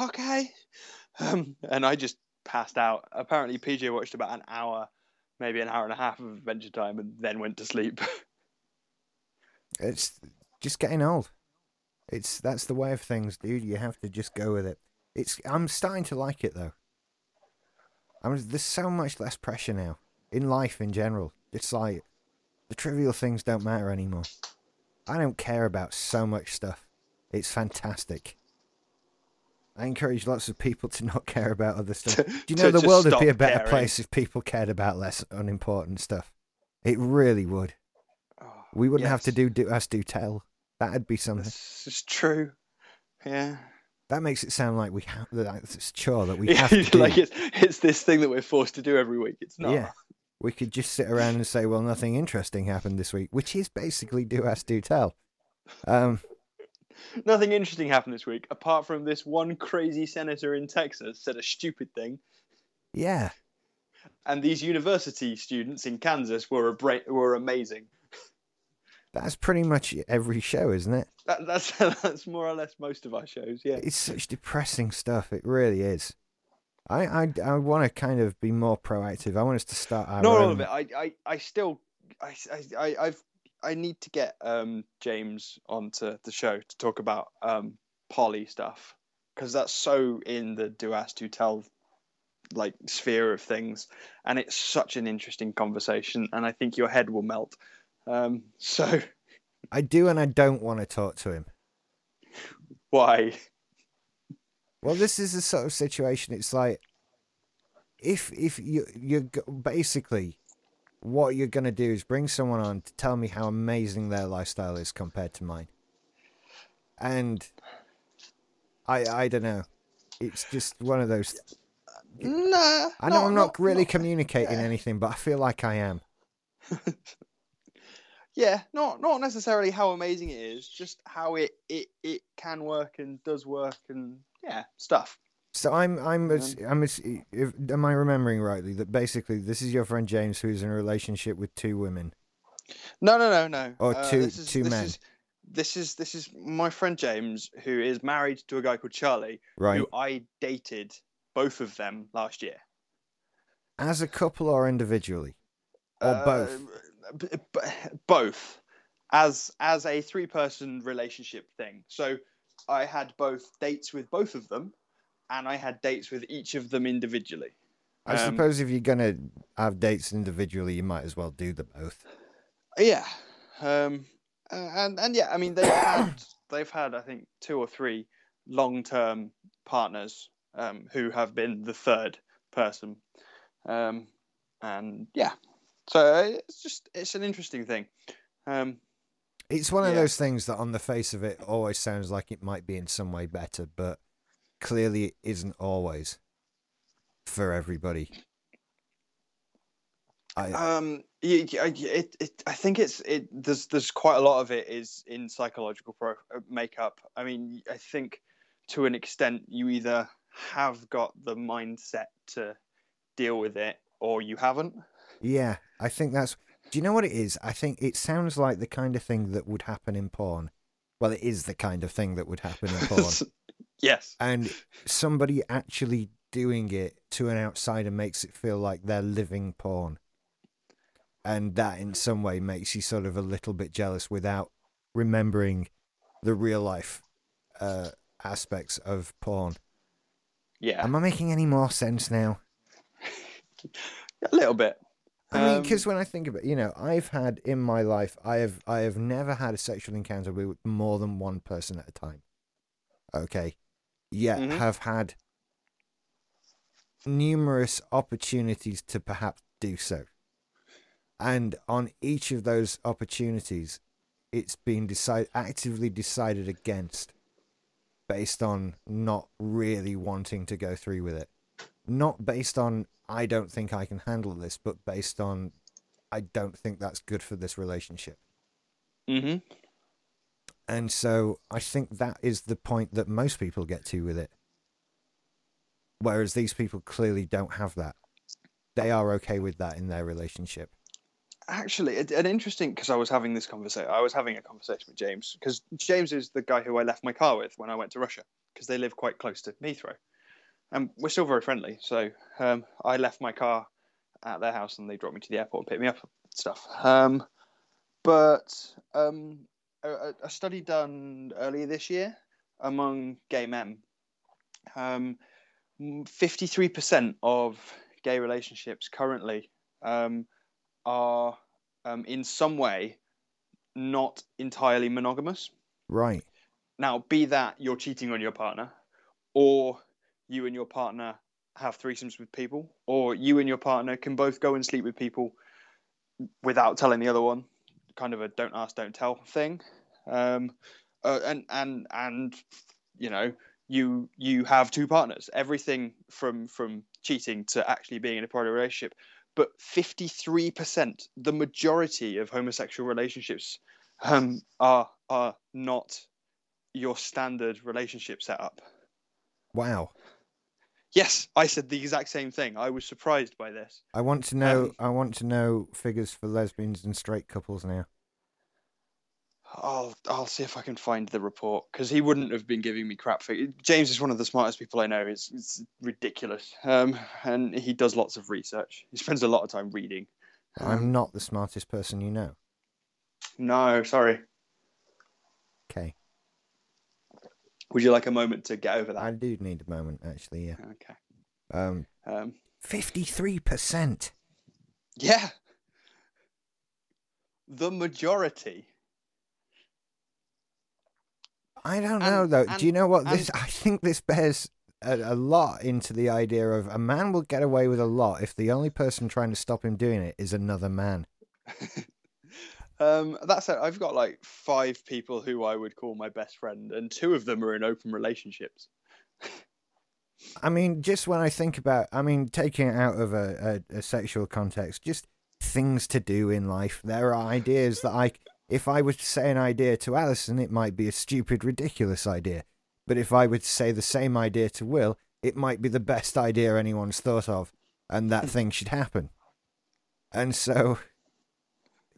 okay, um, and I just passed out. Apparently, PJ watched about an hour, maybe an hour and a half of Adventure Time, and then went to sleep. It's just getting old. It's that's the way of things, dude. You have to just go with it. It's I'm starting to like it though. I'm there's so much less pressure now in life in general. It's like the trivial things don't matter anymore. I don't care about so much stuff. It's fantastic. I encourage lots of people to not care about other stuff. Do you know the world would be a better caring. place if people cared about less unimportant stuff? It really would. Oh, We wouldn't have to do do as do tell. That'd be something. This is true. Yeah, That makes it sound like we have that it's chore that we have to do. like it's it's this thing that we're forced to do every week. It's not. Yeah. we could just sit around and say, well, nothing interesting happened this week, which is basically do ask, do tell. Um, Nothing interesting happened this week apart from this one crazy senator in Texas said a stupid thing, yeah, and these university students in Kansas were a bra- were amazing. that's pretty much every show, isn't it? That, that's that's more or less most of our shows. Yeah. It's such depressing stuff. It really is. I I, I want to kind of be more proactive. I want us to start our Not own. all of it. I, I, I still, I, I- I, I've, I need to get um, James onto the show to talk about um, poly stuff because that's so in the do ask do tell like sphere of things, and it's such an interesting conversation, and I think your head will melt. Um, so I do and I don't want to talk to him. why? Well, this is the sort of situation. It's like if if you you basically what you're gonna do is bring someone on to tell me how amazing their lifestyle is compared to mine, and I I don't know. It's just one of those. Nah. I know I'm not, really communicating anything, but I feel like I am. yeah not not necessarily how amazing it is just how it it, it can work and does work and yeah stuff So I'm I'm Um, I'm if, am I remembering rightly that basically this is your friend James who's in a relationship with two women? no no no no Or Uh, two- is, two this men. is, this is this is my friend james who is married to a guy called charlie Right. who i dated both of them last year As a couple or individually? Or Uh, both? b- both as as a three person relationship thing so i had both dates with both of them and i had dates with each of them individually I Um, suppose if you're gonna have dates individually, you might as well do them both. Yeah, um, and and yeah, I mean they've had they've had I think two or three long term partners um, who have been the third person, um, and yeah, so it's just it's an interesting thing. Um, It's one of Yeah. those things that, on the face of it, always sounds like it might be in some way better, but clearly it isn't always for everybody. I um, y- y- I- it, it, I think it's it. There's there's quite a lot of it is in psychological pro uh, makeup. I mean, I think to an extent you either have got the mindset to deal with it or you haven't. yeah, I think that's. Do you know what it is? I think it sounds like the kind of thing that would happen in porn. Well, it is the kind of thing that would happen in porn. Yes. and somebody actually doing it to an outsider makes it feel like they're living porn and that in some way makes you sort of a little bit jealous without remembering the real life uh, aspects of porn Yeah. am i making any more sense now a little bit. I mean, Um, because when I think about, you know, I've had in my life, I have, I have never had a sexual encounter with more than one person at a time. Okay, yet Mhm. have had numerous opportunities to perhaps do so, and on each of those opportunities, it's been decided actively decided against, based on not really wanting to go through with it not based on I don't think I can handle this, but based on I don't think that's good for this relationship. hmm And so I think that is the point that most people get to with it. Whereas these people clearly don't have that. They are okay with that in their relationship. Actually, an interesting because I was having this conversation. I was having a conversation with James because James is the guy who I left my car with when I went to Russia because they live quite close to Heathrow, and we're still very friendly. So um, I left my car at their house and they dropped me to the airport and picked me up and stuff. Um, but um, a, a- study done earlier this year among gay men, um, 53% of gay relationships currently um, are um, in some way not entirely monogamous. Right. Now, be that you're cheating on your partner, or you and your partner have threesomes with people, or you and your partner can both go and sleep with people without telling the other one, kind of a don't ask, don't tell thing. Um, uh, and and and you know, you you have two partners. Everything from from cheating to actually being in a private relationship but 53%, the majority of homosexual relationships um, are are not your standard relationship setup. Wow. Yes, I said the exact same thing. I was surprised by this. I want to know. Um, I want to know figures for lesbians and straight couples now. I'll I'll see if I can find the report because he wouldn't have been giving me crap. For, James is one of the smartest people I know. It's it's ridiculous, um, and he does lots of research. He spends a lot of time reading. I'm Um, not the smartest person you know. No, sorry. Okay. Would you like a moment to get over that? I do need a moment, actually. Yeah. Okay. Um, Um, fifty-three percent. yeah. The majority. I don't And- know though. Do you know what and- this? I think this bears a, a lot into the idea of a man will get away with a lot if the only person trying to stop him doing it is another man. um, that's it. I've got like five people who I would call my best friend, and two of them are in open relationships. I mean, just when I think about, I mean, taking it out of a, a, a sexual context, just things to do in life. There are ideas that I, if I were to say an idea to Alison, it might be a stupid, ridiculous idea. But if I were to say the same idea to Will, it might be the best idea anyone's thought of, and that thing should happen. And so,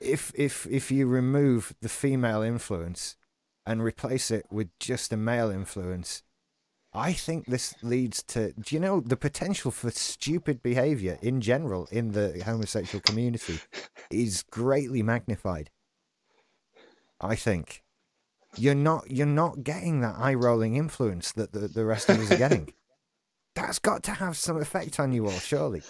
if if if you remove the female influence and replace it with just a male influence, I think this leads to, do you know, the potential for stupid behavior in general in the homosexual community is greatly magnified. I think you're not you're not getting that eye rolling influence that the, the rest of us are getting. That's got to have some effect on you all, surely.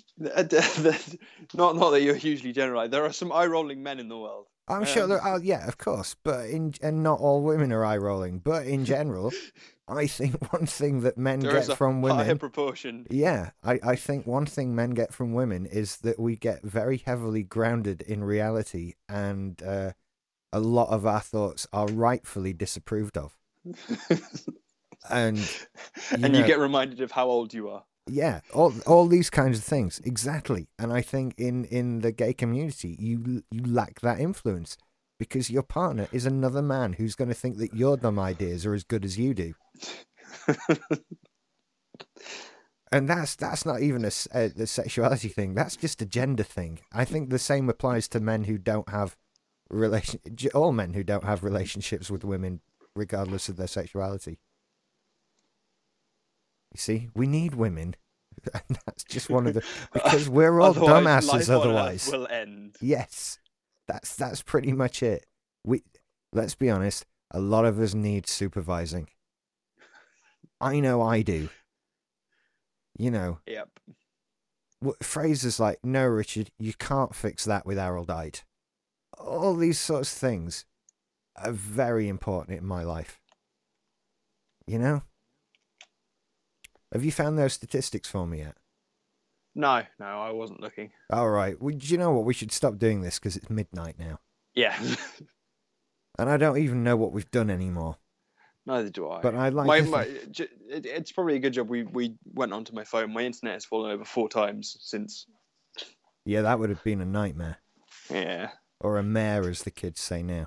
Not not that you're hugely generalized. There are some eye rolling men in the world. I'm sure Um, there are, yeah, of course, but in and not all women are eye rolling. But in general, I think one thing that men get from women proportion. Yeah, I, I think one thing men get from women is that we get very heavily grounded in reality, and uh, a lot of our thoughts are rightfully disapproved of. And and you get reminded of how old you are. Yeah, all all these kinds of things exactly. And I think in in the gay community, you you lack that influence because your partner is another man who's going to think that your dumb ideas are as good as you do. and that's that's not even a a sexuality thing. That's just a gender thing. I think the same applies to men who don't have relation. All men who don't have relationships with women, regardless of their sexuality. You see, we need women, and that's just one of the because we're all Otherwise, dumbasses. life on Earth Otherwise, will end. yes, that's that's pretty much it. We let's be honest. A lot of us need supervising. I know I do. You know, Yep. phrases like "No, Richard, you can't fix that with Araldite." All these sorts of things are very important in my life. You know. Have you found those statistics for me yet? No, no, I wasn't looking. All right. Well, do you know what? We should stop doing this because it's midnight now, Yeah. and I don't even know what we've done anymore. Neither do I. But I like my, to my, it's probably a good job we, we went onto my phone. My internet has fallen over four times since. Yeah, that would have been a nightmare, Yeah. or a mare, as the kids say now.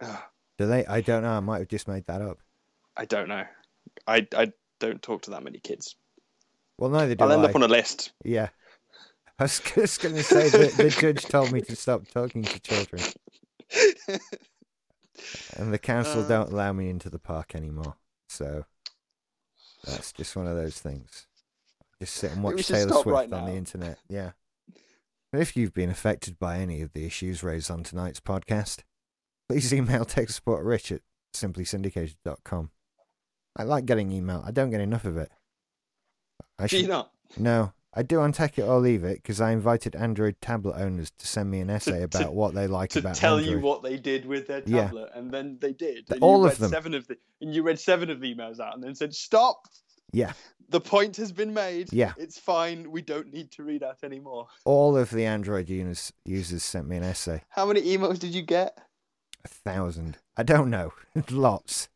Do they? I don't know. I might have just made that up. I don't know. I, I don't talk to that many kids. Well, neither do I'll end I. up on a list. Yeah. I was just going to say that the judge told me to stop talking to children, and the council Uh. don't allow me into the park anymore. So that's just one of those things. Just sit and watch Taylor Swift right on the internet. Yeah. If you've been affected by any of the issues raised on tonight's podcast, please email tech support rich at simplysyndicated.com. I like getting email. I don't get enough of it. I Do you not? no, I do on Take It or Leave It because I invited Android tablet owners to send me an essay to- about what they like to about tell Android. you what they did with their Yeah. tablet, and then they did. The- all of them. Seven of the, and you read seven of the emails out, and then said, "Stop! Yeah, The point has been made. Yeah. it's fine. We don't need to read out anymore." all of the Android users users sent me an essay. How many emails did you get? A thousand. I don't know. Lots.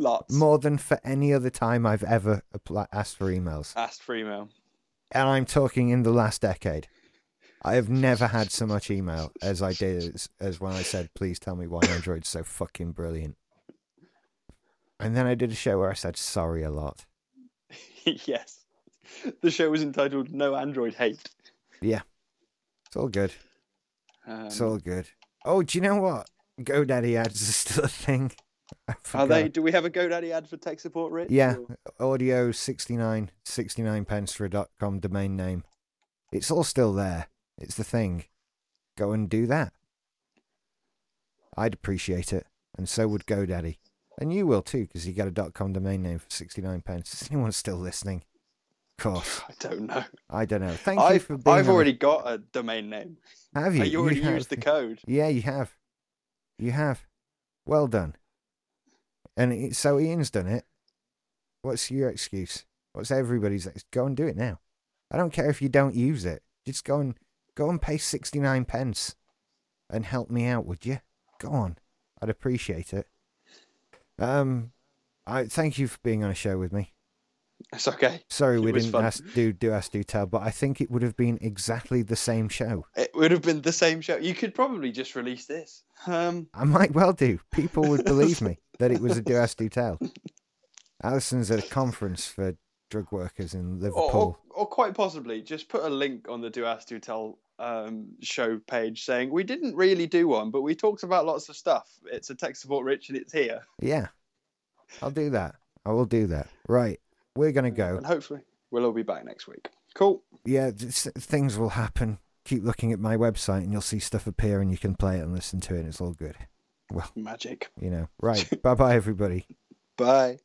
Lots. More than for any other time I've ever apply- asked for emails. Asked for email. And I'm talking in the last decade. I have never had so much email as I did as, as when I said, "Please tell me why Android's so fucking brilliant." And then I did a show where I said sorry a lot. yes. The show was entitled "No Android Hate." Yeah. It's all good. Um, It's all good. Oh, do you know what? GoDaddy ads are still a thing. Are they? Do we have a GoDaddy ad for tech support, Rich? Yeah, or- audio 69, 69 pence for a dot com domain name. It's all still there. It's the thing. Go and do that. I'd appreciate it, and so would GoDaddy. And you will too, because you get a dot com domain name for 69 pence. Is anyone still listening? Of course. I don't know. I don't know. Thank you I've for being I've already got a domain name. Have you? Uh, You already have. used the code. Yeah, you have. You have. Well done. And it, so Ian's done it. What's your excuse? What's everybody's? ex- Go and do it now. I don't care if you don't use it. Just go and go and pay sixty nine pence, and help me out, would you? Go on. I'd appreciate it. Um, I thank you for being on a show with me. It's okay. Sorry It we didn't ask, do do ask do tell, but I think it would have been exactly the same show. It would have been the same show. You could probably just release this. Um, I might well do. People would believe me that it was a ask do. Alison's at a conference for drug workers in Liverpool. or, or quite possibly just put a link on the Do Ask um, show page saying we didn't really do one, but we talked about lots of stuff. It's a tech support rich and it's here. Yeah, I'll do that. I will do that. Right, we're gonna go. And hopefully we'll all be back next week. Cool. Yeah, just, things will happen. Keep looking at my website, and you'll see stuff appear, and you can play it and listen to it. And it's all good. Well, magic. You know. Right. bye bye, everybody. Bye.